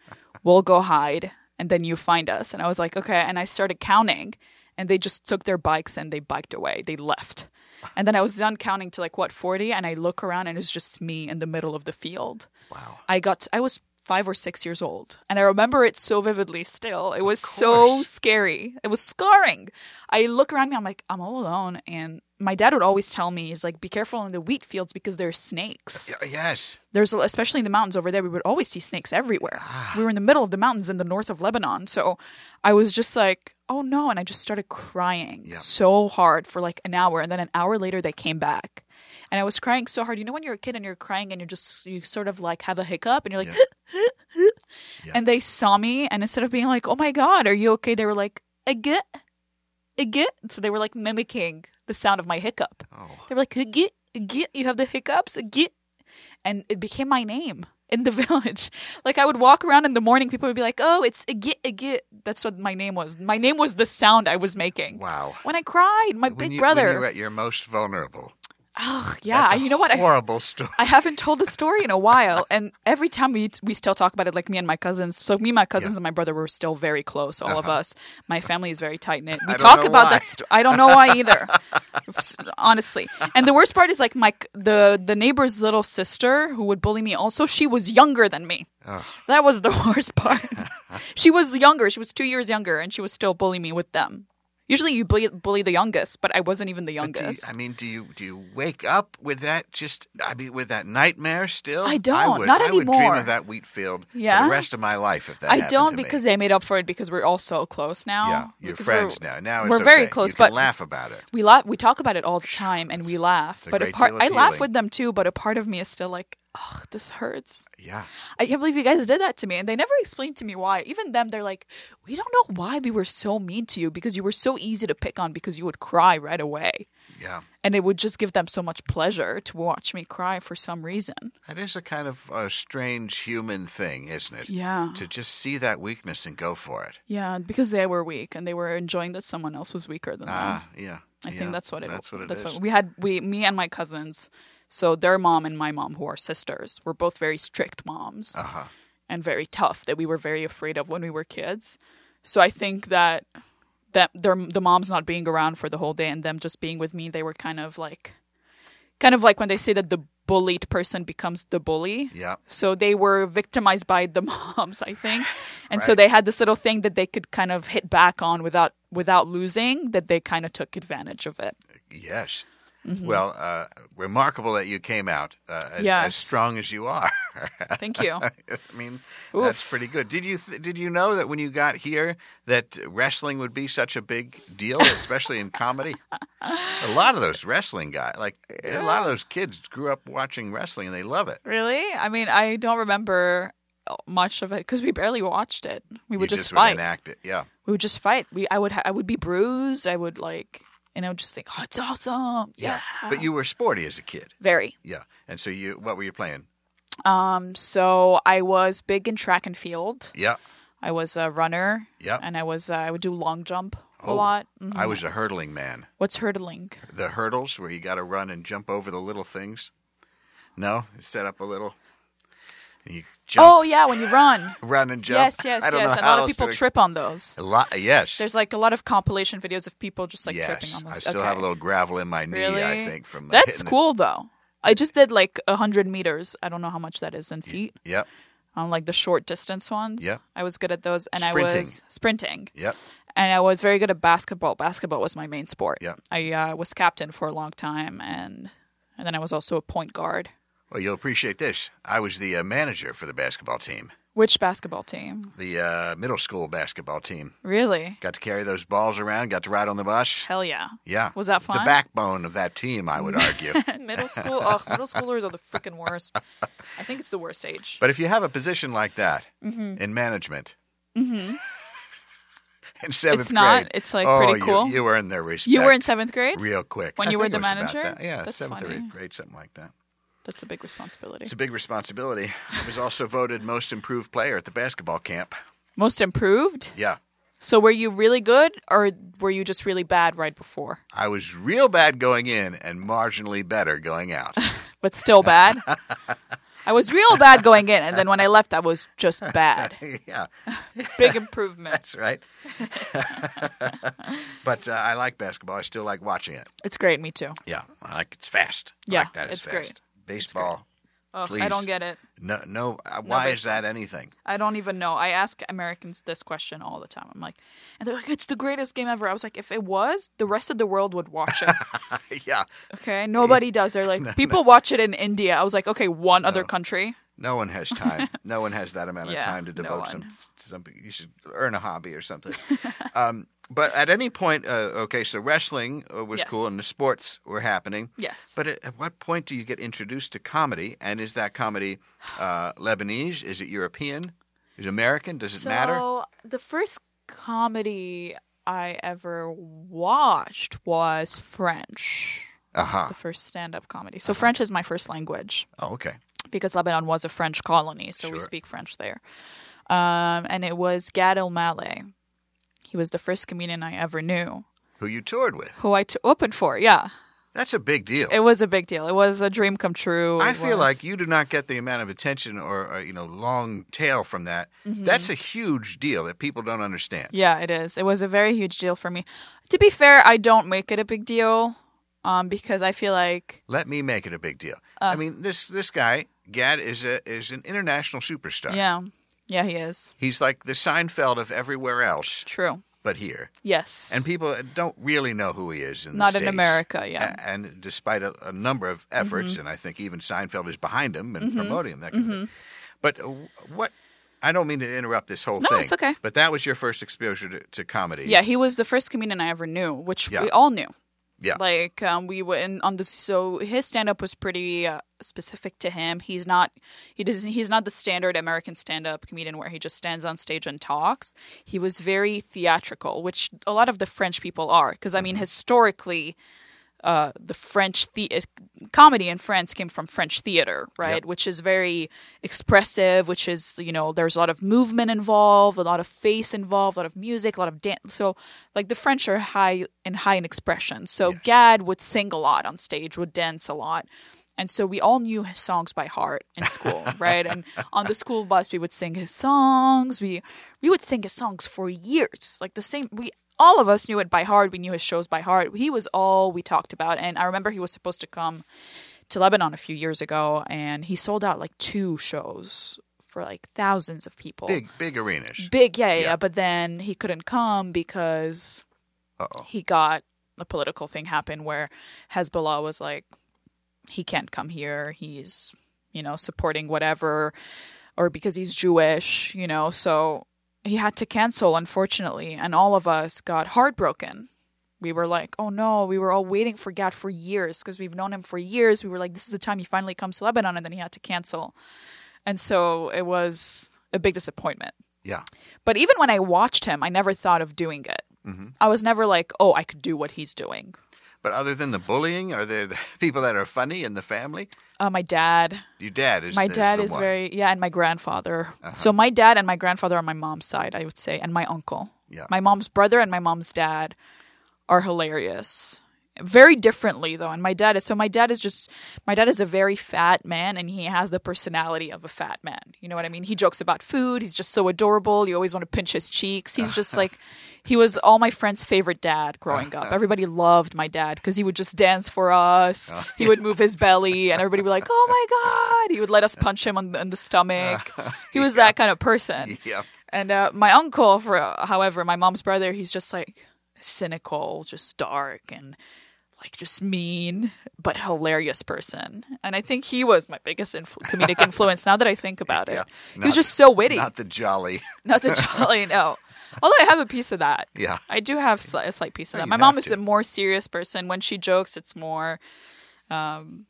we'll go hide, and then you find us. And I was like, okay. And I started counting, and they just took their bikes and they biked away. They left. And then I was done counting to like what, 40? And I look around and it's just me in the middle of the field. Wow. I got, I was five or six years old. And I remember it so vividly still. It was so scary. It was scarring. I look around me, I'm like, I'm all alone. And my dad would always tell me, he's like, be careful in the wheat fields because there's snakes Y- Yes. there's especially in the mountains over there we would always see snakes everywhere ah. we were in the middle of the mountains in the north of lebanon so i was just like oh no and i just started crying Yeah. so hard for like an hour and then an hour later they came back and i was crying so hard you know when you're a kid and you're crying and you're just you sort of like have a hiccup and you're like and they saw me and instead of being like oh my god are you okay they were like "Ig- ig." so they were like mimicking the sound of my hiccup Oh. they were like, "Ig- ig- you have the hiccups, Ig." and it became my name in the village. Like I would walk around in the morning, people would be like, "Oh, it's Ig- Ig." That's what my name was. My name was the sound I was making Wow. when I cried. My When big you- brother. When you're at your most vulnerable. Oh, yeah. You know what? I, Horrible story. I haven't told the story in a while, and every time we we still talk about it, like me and my cousins. So me, my cousins, Yeah. and my brother were still very close. All of uh-huh. us. My family is very tight knit. We talk about why. that. Sto- I don't know why either. honestly, and the worst part is like my the the neighbor's little sister who would bully me. Also, she was younger than me. Ugh. That was the worst part. she was younger. She was two years younger, and she was still bullying me with them. Usually, you bully, bully the youngest, but I wasn't even the do you- youngest. I mean, do you do you wake up with that? Just I mean, with that nightmare still? I don't, would, not I would dream of that wheat field for Yeah? the rest of my life if that. I don't to me. because they made up for it because we're all so close now. yeah, you're friends we're- now. Now it's we're very close, but laugh about it. we laugh. We talk about it all the time, and we laugh. But a part, I laugh with them too. But a part of me is still like, oh, this hurts. Yeah, I can't believe you guys did that to me, and they never explained to me why. Even them, they're like, we don't know why we were so mean to you because you were so easy to pick on because you would cry right away, yeah. and it would just give them so much pleasure to watch me cry for some reason. That is a kind of a strange human thing, isn't it? Yeah. To just see that weakness and go for it. Yeah, because they were weak and they were enjoying that someone else was weaker than them. Ah, yeah. I yeah, think that's what it. That's what it that's is. What, we had we me and my cousins. So their mom and my mom, who are sisters, were both very strict moms Uh-huh. and very tough. That we were very afraid of when we were kids. So I think that that their the moms not being around for the whole day and them just being with me, they were kind of like, kind of like when they say that the bullied person becomes the bully. Yeah. So they were victimized by the moms, I think. And so they had this little thing that they could kind of hit back on without without losing that they kind of took advantage of it. Yes. Mm-hmm. Well, uh, remarkable that you came out uh, as, as strong as you are. Thank you. I mean, that's pretty good. Did you th- did you know that when you got here that wrestling would be such a big deal, especially in comedy? a lot of those wrestling guys, like a lot of those kids, grew up watching wrestling and they love it. Really? I mean, I don't remember much of it because we barely watched it. We would you just, just fight. would enact it. Yeah. we would just fight. We I would ha- I would be bruised. I would like and I would just think, oh, it's awesome. Yeah. But you were sporty as a kid. very. Yeah. And so you, what were you playing? Um. So I was big in track and field. Yeah. I was a runner. Yeah. And I was uh, I would do long jump a Oh, lot. Mhm. I was a hurdling man. What's hurdling? The hurdles where you got to run and jump over the little things. No, set up a little. You jump, Oh yeah, when you run. run and jump. yes, yes, yes. A lot of people trip on those. A lot. Yes. There's like a lot of compilation videos of people just like tripping yes. on those. I still okay. have a little gravel in my knee. Really? I think from That's it. cool though. I just did like a hundred meters. I don't know how much that is in feet. Yep. On like the short distance ones. Yeah. I was good at those, and I was sprinting, Yep. and I was very good at basketball. Basketball was my main sport. Yeah. I uh, was captain for a long time, and and then I was also a point guard. Well, you'll appreciate this. I was the uh, manager for the basketball team, Which basketball team? the uh, middle school basketball team. Really? Got to carry those balls around. Got to ride on the bus. Hell yeah. Yeah. Was that fun? The backbone of that team, I would argue. middle school. Oh, middle schoolers are the freaking worst. I think it's the worst age. But if you have a position like that Mm-hmm. in management, in seventh It's not. grade, It's, like, oh, pretty you- cool. You, earned their respect. You were in seventh grade. real quick when I you were the it was about manager? that. Yeah, That's seventh or eighth grade, something like that. That's a big responsibility. It's a big responsibility. I was also voted most improved player at the basketball camp. Most improved. Yeah, So were you really good, or were you just really bad right before? I was real bad going in and marginally better going out. But still bad. I was real bad going in, and then when I left, I was just bad. yeah, Big improvement. that's right. but uh, I like basketball. I still like watching it. It's great. Me too. Yeah, I like it's fast. I Yeah, like that it's fast. great. Baseball. Ugh, I don't get it. No, no. Uh, why is that anything? I don't even know. I ask Americans this question all the time. I'm like, and they're like, it's the greatest game ever. I was like, if it was, the rest of the world would watch it. yeah, Okay, nobody does. They're like, people watch it in India. I was like, okay, one other country. no one has time. no one has that amount of Yeah, time to no devote some one. something. You should earn a hobby or something. um, but at any point, uh, okay, so wrestling uh, was Yes. cool and the sports were happening. Yes. But at, at what point do you get introduced to comedy? And is that comedy uh, Lebanese? Is it European? Is it American? Does it so matter? So the first comedy I ever watched was French. Uh huh. The first stand-up comedy. So French is my first language. Oh, okay. because Lebanon was a French colony, so we speak French there. Um, and it was Gad Elmaleh. He was the first comedian I ever knew Who you toured with? who I t- opened for. Yeah, That's a big deal. it was a big deal. It was a dream come true. I It feel was- like you do not get the amount of attention or, or you know long tail from that. Mm-hmm. That's a huge deal that people don't understand. yeah, it is. It was a very huge deal for me. To be fair, I don't make it a big deal um, because I feel like Let me make it a big deal. Uh. I mean, this this guy Gad is a is an international superstar. yeah, yeah, he is He's like the Seinfeld of everywhere else, true. but here. Yes, And people don't really know who he is in the not in States. America. Yeah, A- And despite a, a number of efforts, Mm-hmm. and I think even Seinfeld is behind him and promoting him, that kind of thing. But uh, what? I don't mean to interrupt this whole No, thing. it's okay. But that was your first exposure to, to comedy. yeah, he was the first comedian I ever knew, which Yeah. we all knew. Yeah. Like um, we went on the so his stand up was pretty uh, specific to him. He's not he doesn't he's not the standard American stand up comedian where he just stands on stage and talks. He was very theatrical, which a lot of the French people are because I mean Mm-hmm. historically uh, the French the- uh, comedy in France came from French theater, right? Yep. Which is very expressive, which is, you know, there's a lot of movement involved, a lot of face involved, a lot of music, a lot of dance. So, like, the French are high in high in expression. So, Yes. Gad would sing a lot on stage, would dance a lot. And so we all knew his songs by heart in school, right? And on the school bus, we would sing his songs. We we would sing his songs for years, like the same. We all of us knew it by heart. We knew his shows by heart. He was all we talked about. And I remember he was supposed to come to Lebanon a few years ago, and he sold out like two shows for like thousands of people. Big big arenas. big, yeah, yeah. Yeah. But then he couldn't come because Uh-oh. he got a political thing happen where Hezbollah was like, he can't come here. He's, you know, supporting whatever, or because he's Jewish, you know. So he had to cancel, unfortunately, and all of us got heartbroken. We were like, oh no, we were all waiting for Gad for years because we've known him for years. We were like, this is the time he finally comes to Lebanon, and then he had to cancel. And so it was a big disappointment. Yeah. But even when I watched him, I never thought of doing it. Mm-hmm. I was never like, oh, I could do what he's doing. But other than the bullying, are there the people that are funny in the family? Uh, my dad, Your dad is my dad is very yeah, and my grandfather. Uh-huh. So my dad and my grandfather on my mom's side, I would say, and my uncle. Yeah. My mom's brother and my mom's dad are hilarious. Very differently though, and my dad is so my dad is just my dad is a very fat man and he has the personality of a fat man. You know what I mean? He jokes about food. He's just so adorable. You always want to pinch his cheeks. He's just like he was all my friends' favorite dad growing up. Everybody loved my dad because he would just dance for us. He would move his belly, and everybody would be like, "Oh my god!" He would let us punch him on the, on the stomach. He was that kind of person. Yeah. And uh, my uncle, for however, my mom's brother, he's just like cynical, just dark, and like just mean, but hilarious person. And I think he was my biggest influ- comedic influence. Now that I think about it, Yeah. he was just so witty. Not the jolly. Not the jolly, no. Although I have a piece of that. Yeah. I do have sli- a slight piece of that. you My mom is to. a more serious person. When she jokes, it's more. Um,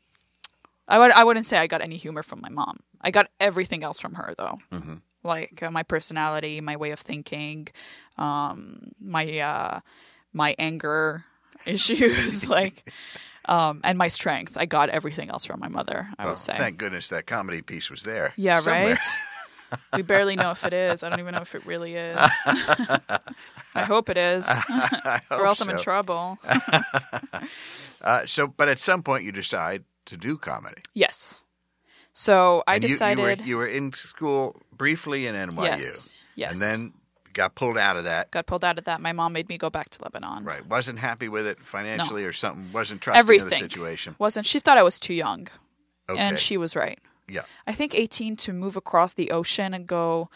I would I wouldn't say I got any humor from my mom. I got everything else from her though, Mm-hmm. like uh, my personality, my way of thinking, um, my uh, my anger issues, like, um, and my strength. I got everything else from my mother. I Well, would say. thank goodness that comedy piece was there. Yeah, somewhere. right. we barely know if it is. I don't even know if it really is. I hope it is, I or hope else I'm in trouble. Uh, so, but at some point you decide to do comedy. Yes. So I And you- decided. you, were, you were in school briefly in NYU. yes, yes. And then got pulled out of that. got pulled out of that. My mom made me go back to Lebanon. Right. Wasn't happy with it financially or something. Wasn't trusting Everything of the situation. wasn't. She thought I was too young, Okay. and she was right. yeah. I think 18 to move across the ocean and go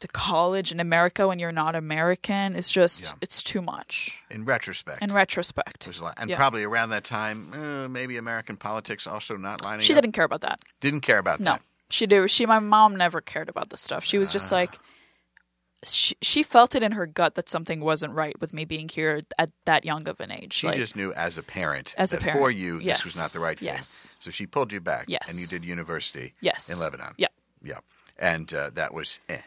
to college in America when you're not American is just Yeah. it's too much. In retrospect. In retrospect, There's a lot. And Yeah. probably around that time, uh, maybe American politics also not lining she up. She didn't care about that. Didn't care about that. No, that. she do. She, my mom never cared about this stuff. She was just Ah. like, she, she felt it in her gut that something wasn't right with me being here at that young of an age. She like, just knew as a parent As a parent, for you this was not the right thing. yes. So she pulled you back. Yes. And you did university yes, in Lebanon. Yeah, Yeah. And uh, that was eh.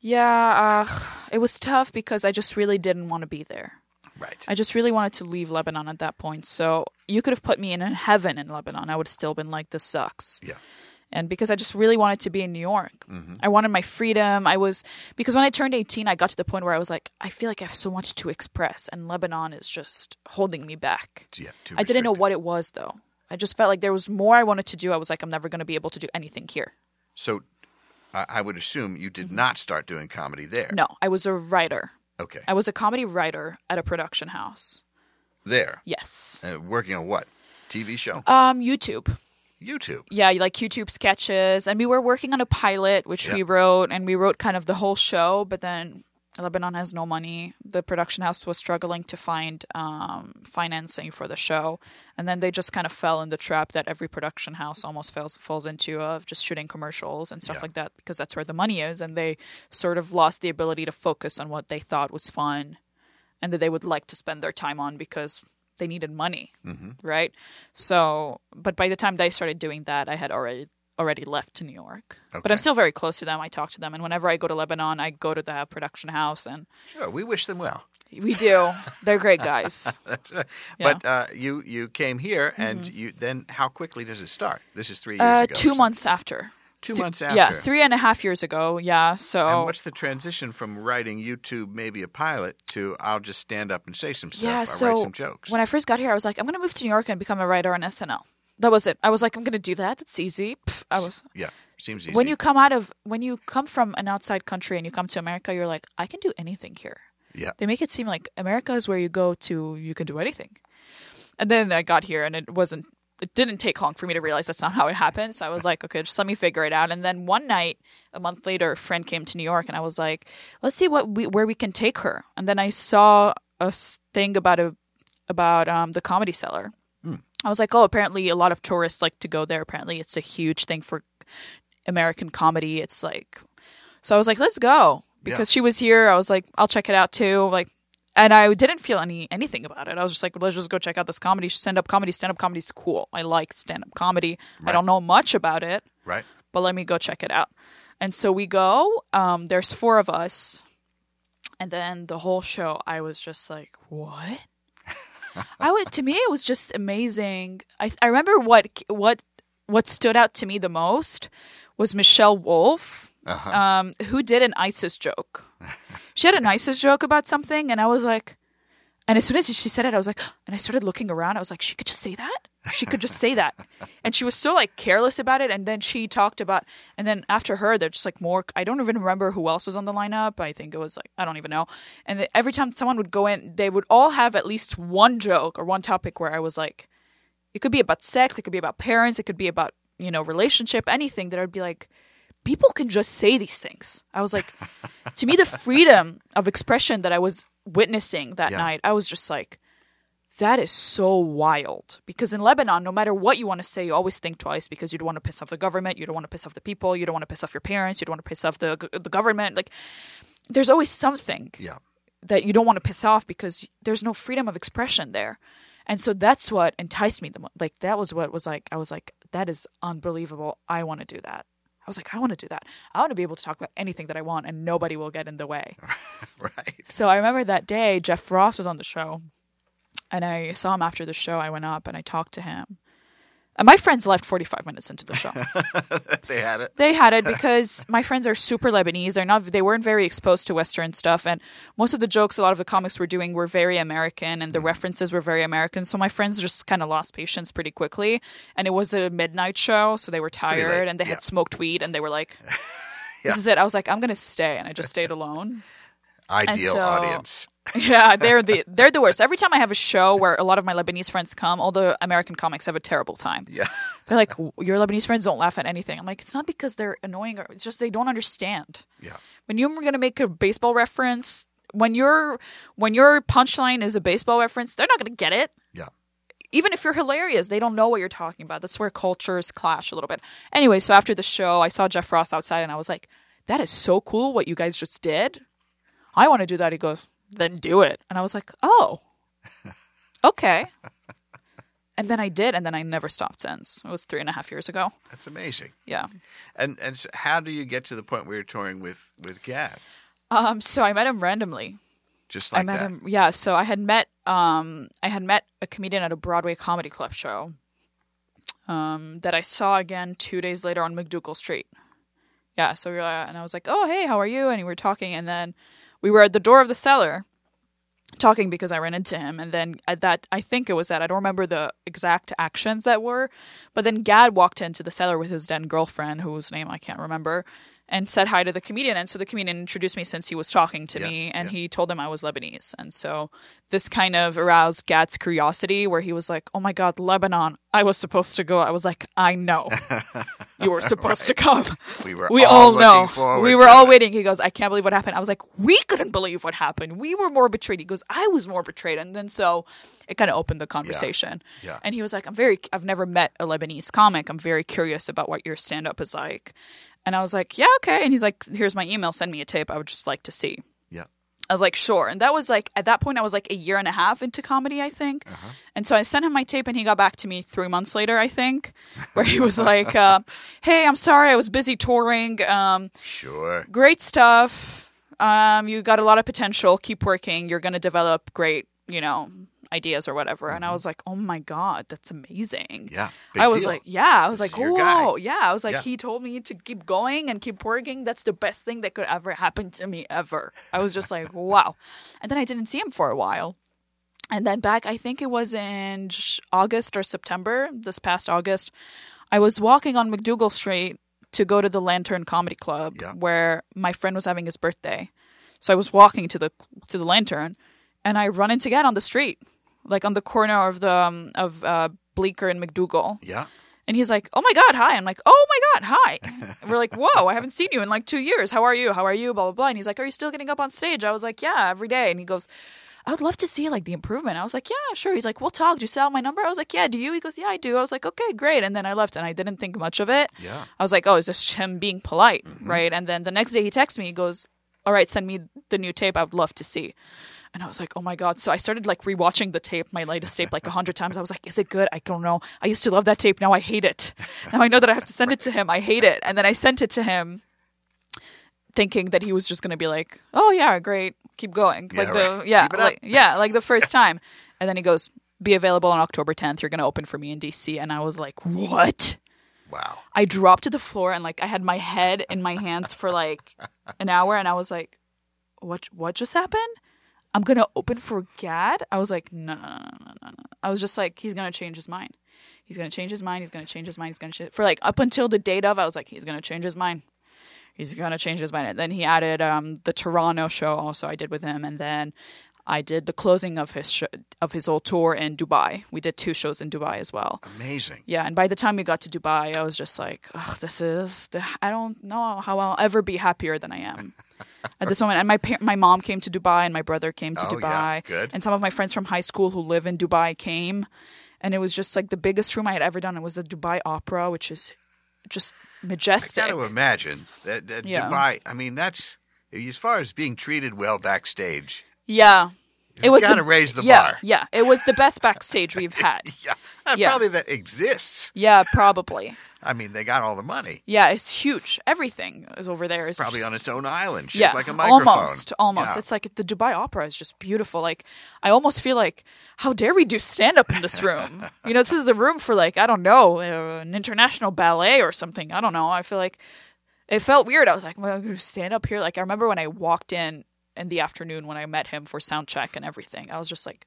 yeah. Uh, it was tough because I just really didn't want to be there. Right. I just really wanted to leave Lebanon at that point. So you could have put me in heaven in Lebanon. I would have still been like, this sucks. yeah. And because I just really wanted to be in New York, Mm-hmm. I wanted my freedom. I was, because when I turned 18, I got to the point where I was like, I feel like I have so much to express, and Lebanon is just holding me back. Yeah. I didn't know what it was, though. I just felt like there was more I wanted to do. I was like, I'm never going to be able to do anything here. So I I would assume you did not start doing comedy there. Mm-hmm. No, I was a writer. Okay. I was a comedy writer at a production house. There. Yes. Uh, working on what? TV show? Um, YouTube. YouTube. yeah, like YouTube sketches, and we were working on a pilot which we wrote, and we wrote kind of the whole show. But then Lebanon has no money. The production house was struggling to find um, financing for the show, and then they just kind of fell in the trap that every production house almost falls falls into of just shooting commercials and stuff Yeah. like that because that's where the money is, and they sort of lost the ability to focus on what they thought was fun, and that they would like to spend their time on because they needed money, right? So, but by the time they started doing that, I had already already left to New York. But I'm still very close to them. I talk to them, and whenever I go to Lebanon, I go to the production house, and Sure. We wish them well. we do. They're great guys. Right. Yeah. But uh, you you came here, and you then how quickly does it start? This is three years Uh, ago. two months after. Two Th- months after. Yeah, three and a half years ago. Yeah. So And what's the transition from writing YouTube, maybe a pilot, to I'll just stand up and say some stuff, yeah, I'll so write some jokes? when I first got here, I was like, I'm gonna move to New York and become a writer on SNL. That was it. I was like, I'm gonna do that. That's easy. Pff, I was yeah, seems easy. when you come out of when you come from an outside country and you come to America, you're like, I can do anything here. yeah, They make it seem like America is where you go to you can do anything. And then I got here and it wasn't it didn't take long for me to realize that's not how it happens. So I was like, okay, just let me figure it out. And then one night, a month later, a friend came to New York and I was like, let's see what we where we can take her. And then I saw a thing about a about um, the comedy cellar. I was like, oh, apparently a lot of tourists like to go there. Apparently it's a huge thing for American comedy. It's like, so I was like, let's go because she was here. I was like, I'll check it out too. Like, and I didn't feel any anything about it. I was just like, let's just go check out this comedy, stand up comedy. Stand up comedy is cool. I like stand up comedy. I don't know much about it, right. but let me go check it out. And so we go. Um, there's four of us, and then the whole show, I was just like, what? I would to me it was just amazing. I I remember what what what stood out to me the most was Michelle Wolf, Uh-huh. um, who did an ISIS joke. She had a ISIS joke about something, and I was like, and as soon as she said it, I was like, and I started looking around. I was like, she could just say that. She could just say that, and she was so like careless about it. And then she talked about, and then after her, there's just like more. I don't even remember who else was on the lineup. I think it was like I don't even know. And the, every time someone would go in, they would all have at least one joke or one topic where I was like, it could be about sex, it could be about parents, it could be about you know relationship, anything that I'd be like, people can just say these things. I was like, to me, the freedom of expression that I was witnessing that Yeah. night, I was just like, that is so wild. Because in Lebanon, no matter what you want to say, you always think twice because you don't want to piss off the government, you don't want to piss off the people, you don't want to piss off your parents, you don't want to piss off the the government. Like, there's always something Yeah. that you don't want to piss off because there's no freedom of expression there. And so that's what enticed me the most. Like that was what was like I was like that is unbelievable. I want to do that. I was like I want to do that. I want to be able to talk about anything that I want and nobody will get in the way. Right. So I remember that day Jeff Ross was on the show and I saw him after the show. I went up and I talked to him. And my friends left 45 minutes into the show. they had it. they had it because my friends are super Lebanese. They're not. They weren't very exposed to Western stuff, and most of the jokes a lot of the comics were doing were very American, and the mm. references were very American. So my friends just kind of lost patience pretty quickly. And it was a midnight show, so they were tired, and they yeah. had smoked weed, and they were like, Yeah. "This is it." I was like, "I'm gonna stay," and I just stayed alone. Ideal so- audience. Yeah, they're the they're the worst. Every time I have a show where a lot of my Lebanese friends come, all the American comics have a terrible time. Yeah. They're like, "Your Lebanese friends don't laugh at anything." I'm like, "It's not because they're annoying, or it's just they don't understand." Yeah. when you're going to make a baseball reference when your when your punchline is a baseball reference they're not going to get it Yeah. even if you're hilarious they don't know what you're talking about that's where cultures clash a little bit anyway so after the show i saw jeff ross outside and i was like that is so cool what you guys just did i want to do that he goes then do it and i was like oh okay and then i did and then i never stopped since it was three and a half years ago That's amazing. yeah And and so how do you get to the point where you're touring with with Gad? um so i met him randomly Just like I met that. him. Yeah, so I had met um I had met a comedian at a Broadway comedy club show. Um, that I saw again two days later on MacDougal Street. Yeah, so we were, uh, and I was like, "Oh, hey, how are you?" And we were talking, and then we were at the door of the cellar, talking because I ran into him, and then at that I think it was that I don't remember the exact actions that were, but then Gad walked into the cellar with his then girlfriend, whose name I can't remember, and said hi to the comedian, and so the comedian introduced me since he was talking to Yeah, me, and yeah. he told him I was Lebanese, and so this kind of aroused Gad's curiosity, where he was like, "Oh my God, Lebanon! I was supposed to go." I was like, "I know, you were supposed to come." We were we all all, know. We were all it. waiting. He goes, I can't believe what happened. I was like, we couldn't believe what happened. We were more betrayed. He goes, I was more betrayed. And then so it kind of opened the conversation. Yeah. And he was like, I'm very, I've never met a Lebanese comic. I'm very curious about what your stand up is like. And I was like, yeah, okay. And he's like, here's my email. Send me a tape. I would just like to see. Yeah. I was like, sure. And that was like, at that point, I was like a year and a half into comedy, I think. Uh-huh. And so I sent him my tape, and he got back to me three months later, I think, where he was like, uh, hey, I'm sorry, I was busy touring. Um, Sure. great stuff. Um, you got a lot of potential. Keep working. You're going to develop great, you know, ideas or whatever. And I was like, oh my God, that's amazing. Mm-hmm. Yeah. I was deal. like, yeah, I was This like, whoa, yeah. I was like, Yeah. he told me to keep going and keep working. That's the best thing that could ever happen to me ever. I was just like, wow. And then I didn't see him for a while. And then back, I think it was in August or September, this past August, I was walking on MacDougal Street to go to the Lantern Comedy Club Yeah. where my friend was having his birthday. So I was walking to the to the Lantern, and I run into Gad on the street, like on the corner of the um, of uh, Bleecker and MacDougal. Yeah. And he's like, "Oh my god, hi!" I'm like, "Oh my god, hi!" We're like, "Whoa, I haven't seen you in like two years. How are you? How are you?" Blah blah blah. And he's like, "Are you still getting up on stage?" I was like, "Yeah, every day." And he goes, "I would love to see like the improvement." I was like, "Yeah, sure." He's like, "We'll talk. Do you still have my number?" I was like, "Yeah." Do you? He goes, "Yeah, I do." I was like, "Okay, great." And then I left, and I didn't think much of it. Yeah. I was like, "Oh, is this him being polite?" Right? And then the next day he texts me. He goes, "All right, send me the new tape. I would love to see." And I was like, oh my God. So I started like rewatching the tape, my latest tape, like a hundred times. I was like, is it good? I don't know. I used to love that tape. Now I hate it. Now I know that I have to send it to him. I hate it. And then I sent it to him thinking that he was just going to be like, oh yeah, great. Keep going. Yeah, like the, right. yeah, Keep it up. like, yeah, like the first time. And then he goes, be available on October 10th. You're going to open for me in DC. And I was like, what? Wow. I dropped to the floor and like I had my head in my hands for like an hour and I was like, what what just happened? I'm gonna open for Gad. I was like, no, no, no, no, no, no. I was just like, he's gonna change his mind. He's gonna change his mind. He's gonna change his mind. He's gonna ch-. for like up until the date of. I was like, he's gonna change his mind. He's gonna change his mind. And then he added um, the Toronto show. Also, I did with him, and then I did the closing of his sh- of his old tour in Dubai. We did two shows in Dubai as well. Amazing. Yeah, and by the time we got to Dubai, I was just like, "Ugh, this is the I don't know how I'll ever be happier than I am at this moment." And my par- my mom came to Dubai, and my brother came to Oh, yeah, Dubai, good. and some of my friends from high school who live in Dubai came, and it was just like the biggest room I had ever done. It was the Dubai Opera, which is just majestic. I got to imagine that, that Yeah. Dubai. I mean, that's as far as being treated well backstage. yeah, it was gotta raise the yeah, bar. Yeah, it was the best backstage we've had. Yeah, Yeah. probably that exists. Yeah, probably. I mean, they got all the money. Yeah, it's huge. Everything is over there. It's is probably just- on its own island, shaped yeah, like a microphone. almost, almost. Yeah. It's like the Dubai Opera is just beautiful. Like I almost feel like, how dare we do stand up in this room? you know, this is the room for like I don't know, uh, an international ballet or something. I don't know. I feel like it felt weird. I was like, well, stand up here. Like I remember when I walked in in the afternoon when I met him for sound check and everything. I was just like.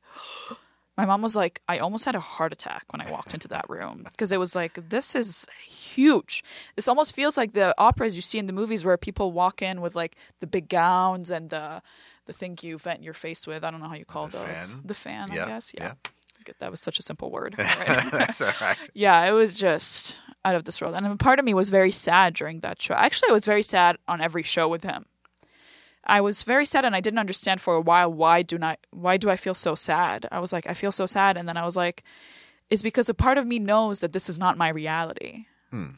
My mom was like, I almost had a heart attack when I walked into that room because it was like, this is huge. This almost feels like the operas you see in the movies where people walk in with like the big gowns and the the thing you vent your face with. I don't know how you call The those. fan? The fan, Yeah, I guess. Yeah. yeah. That was such a simple word. Right. That's all right. yeah, it was just out of this world. And part of me was very sad during that show. Actually, I was very sad on every show with him. I was very sad and I didn't understand for a while why do not why do I feel so sad? I was like I feel so sad and then I was like it's because a part of me knows that this is not my reality. Hmm.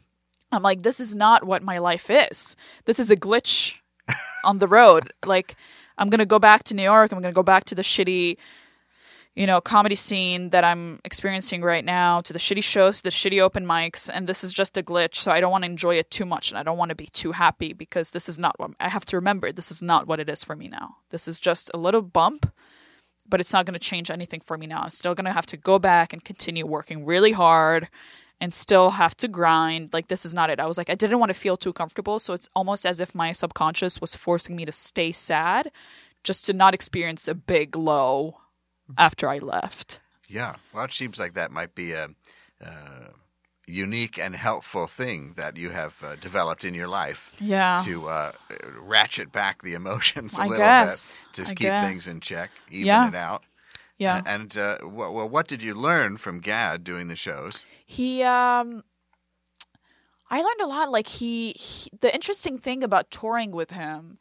I'm like this is not what my life is. This is a glitch on the road. Like I'm going to go back to New York. I'm going to go back to the shitty you know, comedy scene that I'm experiencing right now, to the shitty shows, the shitty open mics, and this is just a glitch. So I don't want to enjoy it too much, and I don't want to be too happy because this is not what I have to remember. This is not what it is for me now. This is just a little bump, but it's not going to change anything for me now. I'm still going to have to go back and continue working really hard and still have to grind. Like, this is not it. I was like, I didn't want to feel too comfortable. So it's almost as if my subconscious was forcing me to stay sad just to not experience a big low after I left. Yeah. Well, it seems like that might be a, uh unique and helpful thing that you have uh, developed in your life Yeah. to uh, ratchet back the emotions a I little guess. bit to I keep guess. things in check, even Yeah. it out. Yeah. And uh, wh- well, what did you learn from Gad doing the shows? He um I learned a lot like he, he the interesting thing about touring with him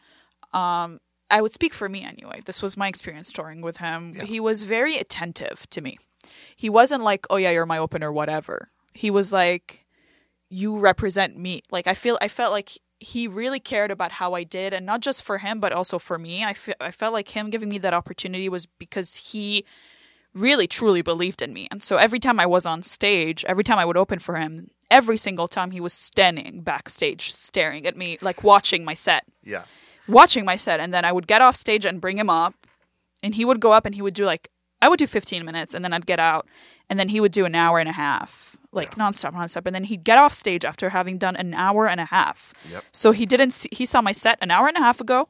um I would speak for me anyway. This was my experience touring with him. Yeah. He was very attentive to me. He wasn't like, "Oh yeah, you're my opener whatever." He was like, "You represent me." Like I feel I felt like he really cared about how I did and not just for him but also for me. I fe- I felt like him giving me that opportunity was because he really truly believed in me. And so every time I was on stage, every time I would open for him, every single time he was standing backstage staring at me like watching my set. Yeah. Watching my set and then I would get off stage and bring him up and he would go up and he would do like I would do 15 minutes and then I'd get out and then he would do an hour and a half like nonstop nonstop and then he'd get off stage after having done an hour and a half. Yep. So he didn't see, he saw my set an hour and a half ago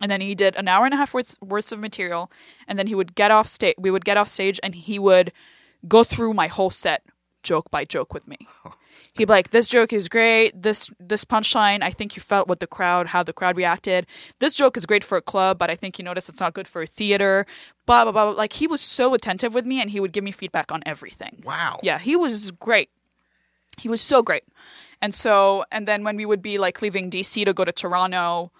and then he did an hour and a half worth worth of material and then he would get off stage we would get off stage and he would go through my whole set joke by joke with me oh. He'd be like this joke is great this this punchline i think you felt what the crowd how the crowd reacted this joke is great for a club but i think you notice it's not good for a theater blah blah blah like he was so attentive with me and he would give me feedback on everything Wow. yeah, he was great. He was so great. And so, and then when we would be like leaving DC to go to Toronto,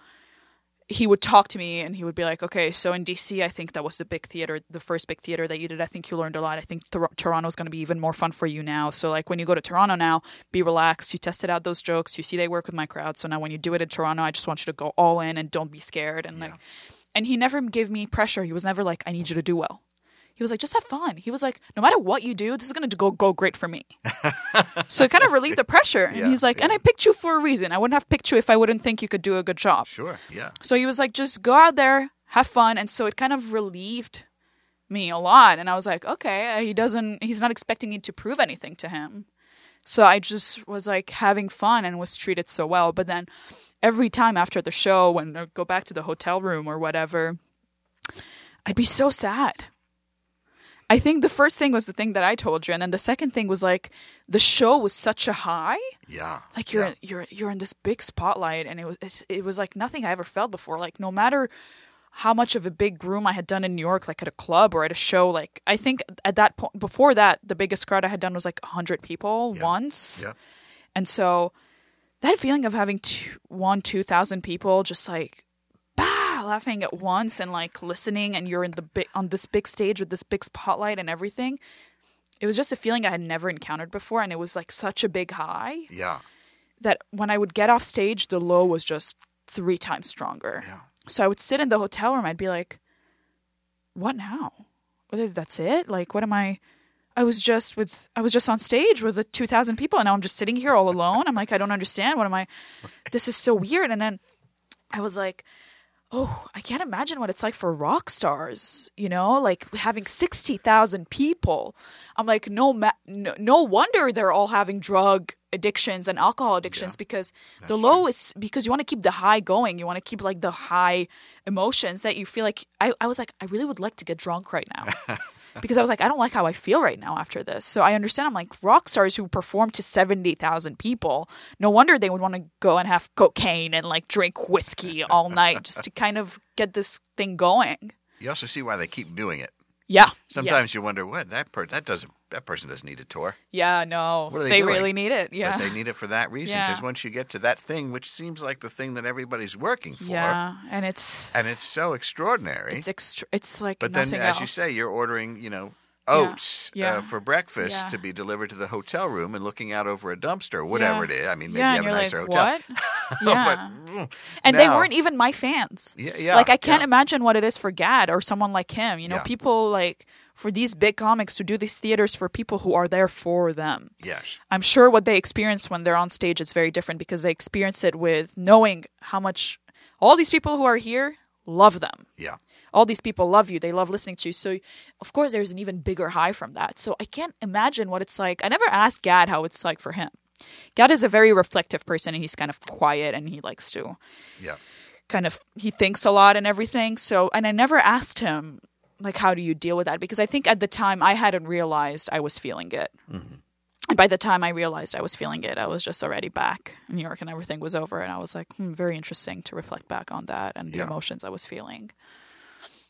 he would talk to me and he would be like, okay, so in DC, I think that was the big theater, the first big theater that you did. I think you learned a lot. I think Tor- is going to be even more fun for you now. So, like, when you go to Toronto now, be relaxed. You tested out those jokes. You see they work with my crowd. So now when you do it in Toronto, I just want you to go all in and don't be scared. And like, and he never gave me pressure. He was never like, I need you to do well. He was like, just have fun. He was like, no matter what you do, this is going to go go great for me. so it kind of relieved the pressure. And Yeah, he's like, and I picked you for a reason. I wouldn't have picked you if I wouldn't think you could do a good job. Sure. Yeah. So he was like, just go out there, have fun. And so it kind of relieved me a lot. And I was like, okay, uh, he doesn't, he's not expecting me to prove anything to him. So I just was like having fun and was treated so well. But then every time after the show, when I go back to the hotel room or whatever, I'd be so sad. I think the first thing was the thing that I told you, and then the second thing was like the show was such a high Yeah. like you're Yeah. you're you're in this big spotlight and it was it's, it was like nothing i ever felt before like no matter how much of a big room i had done in new york like at a club or at a show like i think at that point before that the biggest crowd i had done was like 100 people Yeah. once Yeah. and so that feeling of having two, one two thousand people just like laughing at once and like listening and you're in the big on this big stage with this big spotlight and everything it was just a feeling i had never encountered before and it was like such a big high Yeah. that when I would get off stage, the low was just three times stronger. Yeah. So I would sit in the hotel room. I'd be like, "What now? What is that's it? Like, what am I? I was just with I was just on stage with the 2000 people and now I'm just sitting here all alone. I'm like I don't understand. What am I This is so weird. And then I was like oh, I can't imagine what it's like for rock stars, you know, like having 60,000 people. I'm like, no, ma- no, no wonder they're all having drug addictions and alcohol addictions Yeah, because the low is because you want to keep the high going. You want to keep like the high emotions that you feel like. I, I was like, I really would like to get drunk right now. because I was like, I don't like how I feel right now after this. So I understand. I'm like rock stars who perform to seventy thousand people. No wonder they would want to go and have cocaine and like drink whiskey all night just to kind of get this thing going. You also see why they keep doing it. Yeah. Sometimes you wonder what that per- that doesn't that person doesn't need a tour, Yeah. yeah no. What are they doing? really need it. Yeah. but they need it for that reason. Yeah. Because once you get to that thing, which seems like the thing that everybody's working for, yeah. And it's and it's so extraordinary. it's extra. It's like but then, as else. you say, you're ordering, you know, oats Yeah. Uh, for breakfast Yeah. to be delivered to the hotel room and looking out over a dumpster, whatever Yeah. it is. I mean, maybe yeah, you have a nicer like, hotel. yeah. but, mm, and they weren't even my fans. Yeah, yeah, like I can't yeah. imagine what it is for Gad or someone like him. You know, Yeah. people like for these big comics to do these theaters for people who are there for them. Yes. I'm sure what they experience when they're on stage is very different because they experience it with knowing how much all these people who are here love them. Yeah. All these people love you. They love listening to you. So, of course, there's an even bigger high from that. So, I can't imagine what it's like. I never asked Gad how it's like for him. Gad is a very reflective person and he's kind of quiet and he likes to Yeah. kind of he thinks a lot and everything. So, and I never asked him like how do you deal with that because I think at the time I hadn't realized I was feeling it. And by the time I realized I was feeling it, I was just already back in New York and everything was over. And I was like, hmm, very interesting to reflect back on that and the Yeah. emotions I was feeling.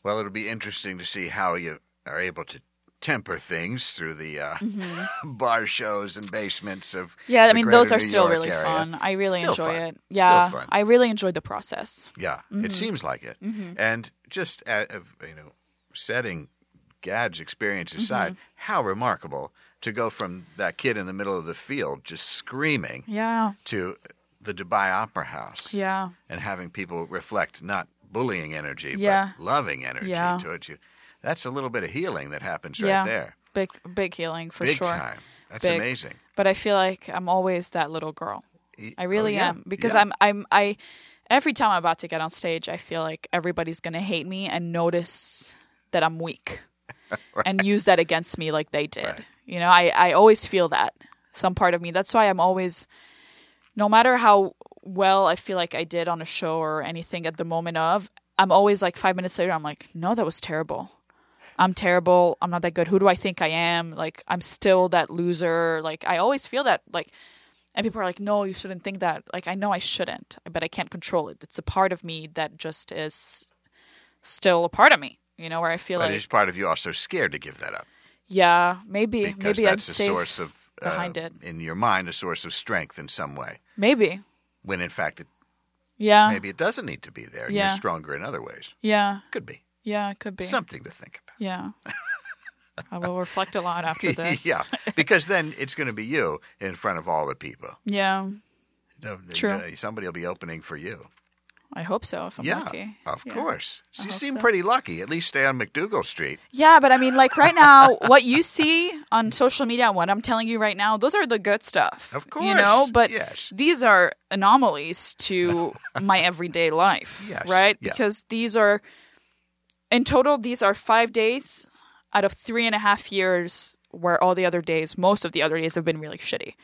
Well, it'll be interesting to see how you are able to temper things through the uh, bar shows and basements of. Mm-hmm. Yeah, I mean, those are New still York really area. fun. I really Still enjoy fun. it. Yeah. I really enjoyed the process. Yeah, Mm-hmm. it seems like it. And just uh, you know, setting Gad's experience Mm-hmm. aside, how remarkable to go from that kid in the middle of the field just screaming Yeah, to the Dubai Opera House yeah, and having people reflect not bullying energy Yeah. but loving energy Yeah. towards you. That's a little bit of healing that happens yeah. right there. Big, big healing for Big sure. time. That's Big. amazing. But I feel like I'm always that little girl. I really oh, yeah. am because Yeah. I'm I'm I every time I'm about to get on stage, I feel like everybody's gonna hate me and notice that I'm weak and use that against me like they did. Right. You know, I I always feel that some part of me. That's why I'm always, no matter how well I feel like I did on a show or anything at the moment of, I'm always like five minutes later, I'm like, no, that was terrible. I'm terrible. I'm not that good. Who do I think I am? Like, I'm still that loser. Like, I always feel that. Like, and people are like, no, you shouldn't think that. Like, I know I shouldn't, but I can't control it. It's a part of me that just is still a part of me, you know, where I feel But like, is part of you also scared to give that up? yeah, maybe, Because maybe I'd that's a say, source of uh, behind it. in your mind, a source of strength in some way. maybe, When in fact, it, yeah, maybe it doesn't need to be there. Yeah. You're stronger in other ways. yeah, Could be yeah, it could be, something to think about. yeah. I will reflect a lot after this. yeah, because then it's going to be you in front of all the people. yeah. True. Somebody will be opening for you. I hope so. If I'm yeah, lucky, of Yeah. course. So I you seem so. pretty lucky. At least stay on MacDougal Street. Yeah, but I mean, like right now, what you see on social media, what I'm telling you right now, those are the good stuff. Of course, You know, but yes. these are anomalies to my everyday life, Yes, right? yeah. Because these are, in total, these are five days out of three and a half years where all the other days, most of the other days have been really shitty.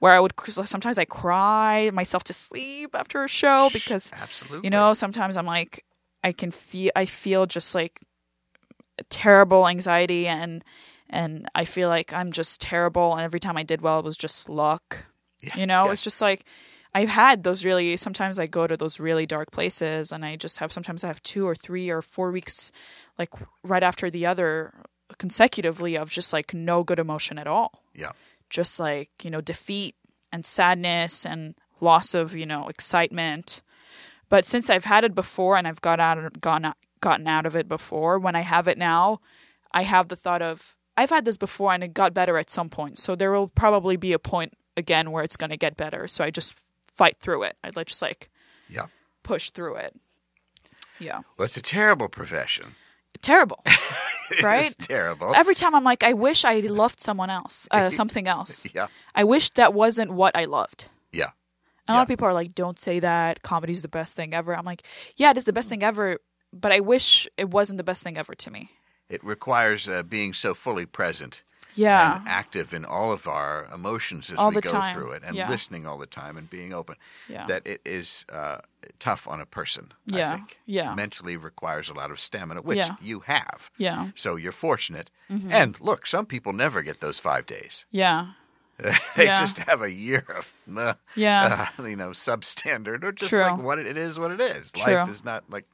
Where I would sometimes I cry myself to sleep after a show because Absolutely. you know, sometimes I'm like, I can feel, I feel just like terrible anxiety and, and I feel like I'm just terrible. And every time I did well, it was just luck. Yeah, You know, yeah. it's just like, I've had those really, sometimes I go to those really dark places and I just have, sometimes I have two or three or four weeks, like right after the other consecutively of just like no good emotion at all Yeah. Just like you know defeat and sadness and loss of you know excitement. But since i've had it before and i've got out gone out, gotten out of it before when i have it now i have the thought of i've had this before and it got better at some point. So there will probably be a point again where it's going to get better. So i just fight through it. I just like Yeah. push through it. Yeah. Well, it's a terrible profession. Terrible, right? terrible. Every time I'm like, I wish I loved someone else, uh, something else. yeah. I wish that wasn't what I loved. Yeah. And a lot of people are like, don't say that. Comedy's the best thing ever. I'm like, yeah, it is the best thing ever, but I wish it wasn't the best thing ever to me. It requires uh, being so fully present Yeah. and active in all of our emotions as All we go time. through it and Yeah. listening all the time and being open. Yeah. That it is uh, tough on a person, I Yeah. think. Yeah. Mentally requires a lot of stamina, which Yeah. you have. Yeah. So you're fortunate. Mm-hmm. And look, some people never get those five days. Yeah. they Yeah. just have a year of, uh, Yeah. uh, you know, substandard or just True. like what it, is, what it is. True. Life is not like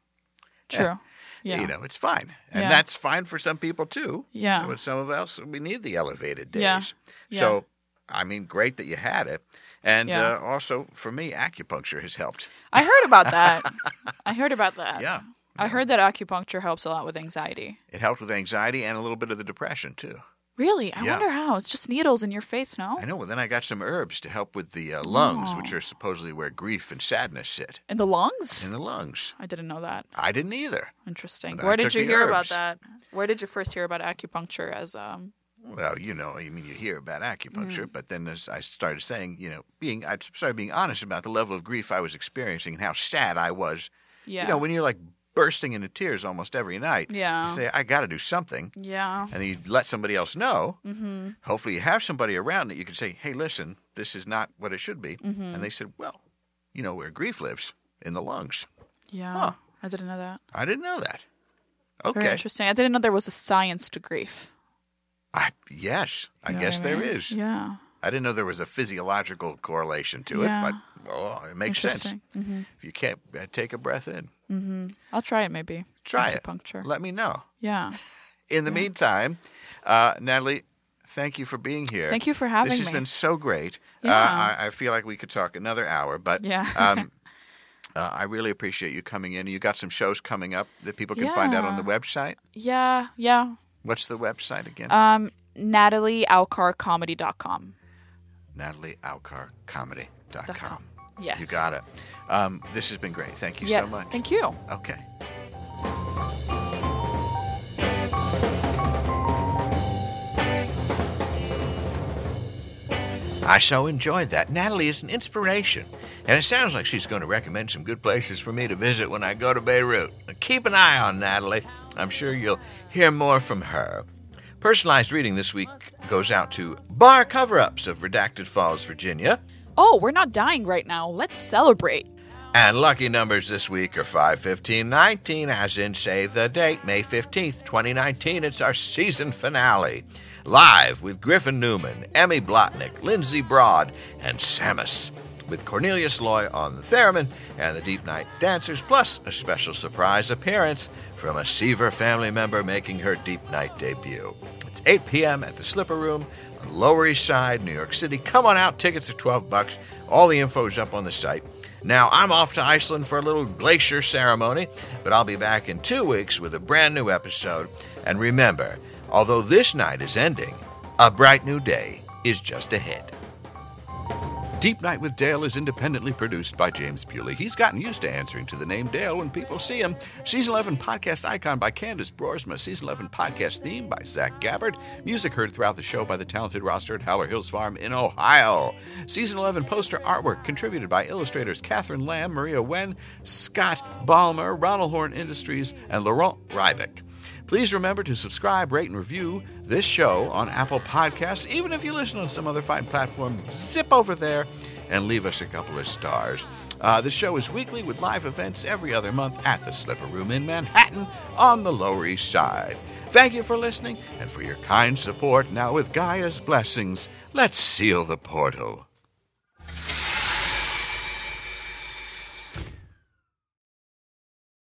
True. Yeah. you know, it's fine. And Yeah. that's fine for some people too. Yeah. With some of us, we need the elevated days. Yeah. Yeah. So, I mean, great that you had it. And Yeah. uh, also, for me, acupuncture has helped. I heard about that. I heard about that. Yeah. I heard that acupuncture helps a lot with anxiety. It helped with anxiety and a little bit of the depression too. Really? I Yeah. wonder how. It's just needles in your face, no? I know. Well, then I got some herbs to help with the uh, lungs, Oh. which are supposedly where grief and sadness sit In the lungs? in the lungs. I didn't know that. I didn't either. Interesting. But I Where took did you the hear about that? Where did you first hear about acupuncture as um Well, you know, I mean, you hear about acupuncture, Mm. but then as I started saying, you know, being, I started being honest about the level of grief I was experiencing and how sad I was. yeah. You know, when you're like bursting into tears almost every night, Yeah. you say, I got to do something. yeah. And then you let somebody else know. Mm-hmm. Hopefully, you have somebody around that you can say, hey, listen, this is not what it should be. Mm-hmm. And they said, well, you know where grief lives? In the lungs. Yeah. Huh. I didn't know that. I didn't know that. Very Okay. interesting. I didn't know there was a science to grief. I, yes, I You know guess I mean? is. Yeah. I didn't know there was a physiological correlation to Yeah. it, but oh, it makes sense. Interesting. hmm If you can't uh, take a breath in, I'll try it maybe. try it. Acupuncture. Let me know. Yeah. In the meantime, uh, Nataly, thank you for being here. Thank you for having me. This has been so great. Uh, Yeah. I, I feel like we could talk another hour, but Yeah. um, uh, I really appreciate you coming in. You got some shows coming up that people can find out on the website. Yeah. Yeah. What's the website again? Um NatalyAukarcomedy.com. NatalyAukarcomedy.com. Yes. You got it. Um, this has been great. Thank you Yeah. so much. Thank you. Okay. I so enjoyed that. Nataly is an inspiration, and it sounds like she's going to recommend some good places for me to visit when I go to Beirut. Keep an eye on Nataly. I'm sure you'll hear more from her. Personalized reading this week goes out to Bar Cover Ups of Redacted Falls, Virginia. Oh, we're not dying right now. Let's celebrate. And lucky numbers this week are 5, 15, 19, as in save the date, May 15th, 2019. It's our season finale. Live with Griffin Newman, Emmy Blotnick, Lindsay Broad, and Samus. With Cornelius Loy on the theremin and the Deep Night Dancers, plus a special surprise appearance from a Seaver family member making her Deep Night debut. It's 8 p.m. at the Slipper Room Lower East Side, New York City. Come on out. Tickets are 12 bucks. All the info is up on the site. Now, I'm off to Iceland for a little glacier ceremony, but I'll be back in two weeks with a brand new episode. And remember, although this night is ending, a bright new day is just ahead. Deep Night with Dale is independently produced by James Bewley. He's gotten used to answering to the name Dale when people see him. Season 11 podcast icon by Candace Broersma. Season 11 podcast theme by Zach Gabbard. Music heard throughout the show by the talented roster at Howler Hills Farm in Ohio. Season 11 poster artwork contributed by illustrators Catherine Lamb, Maria Wen, Scott Balmer, Ronald Horn Industries, and Laurent Rybeck. Please remember to subscribe, rate, and review this show on Apple Podcasts. Even if you listen on some other fine platform, zip over there and leave us a couple of stars. Uh, the show is weekly with live events every other month at the Slipper Room in Manhattan on the Lower East Side. Thank you for listening and for your kind support. Now, with Gaia's blessings, let's seal the portal.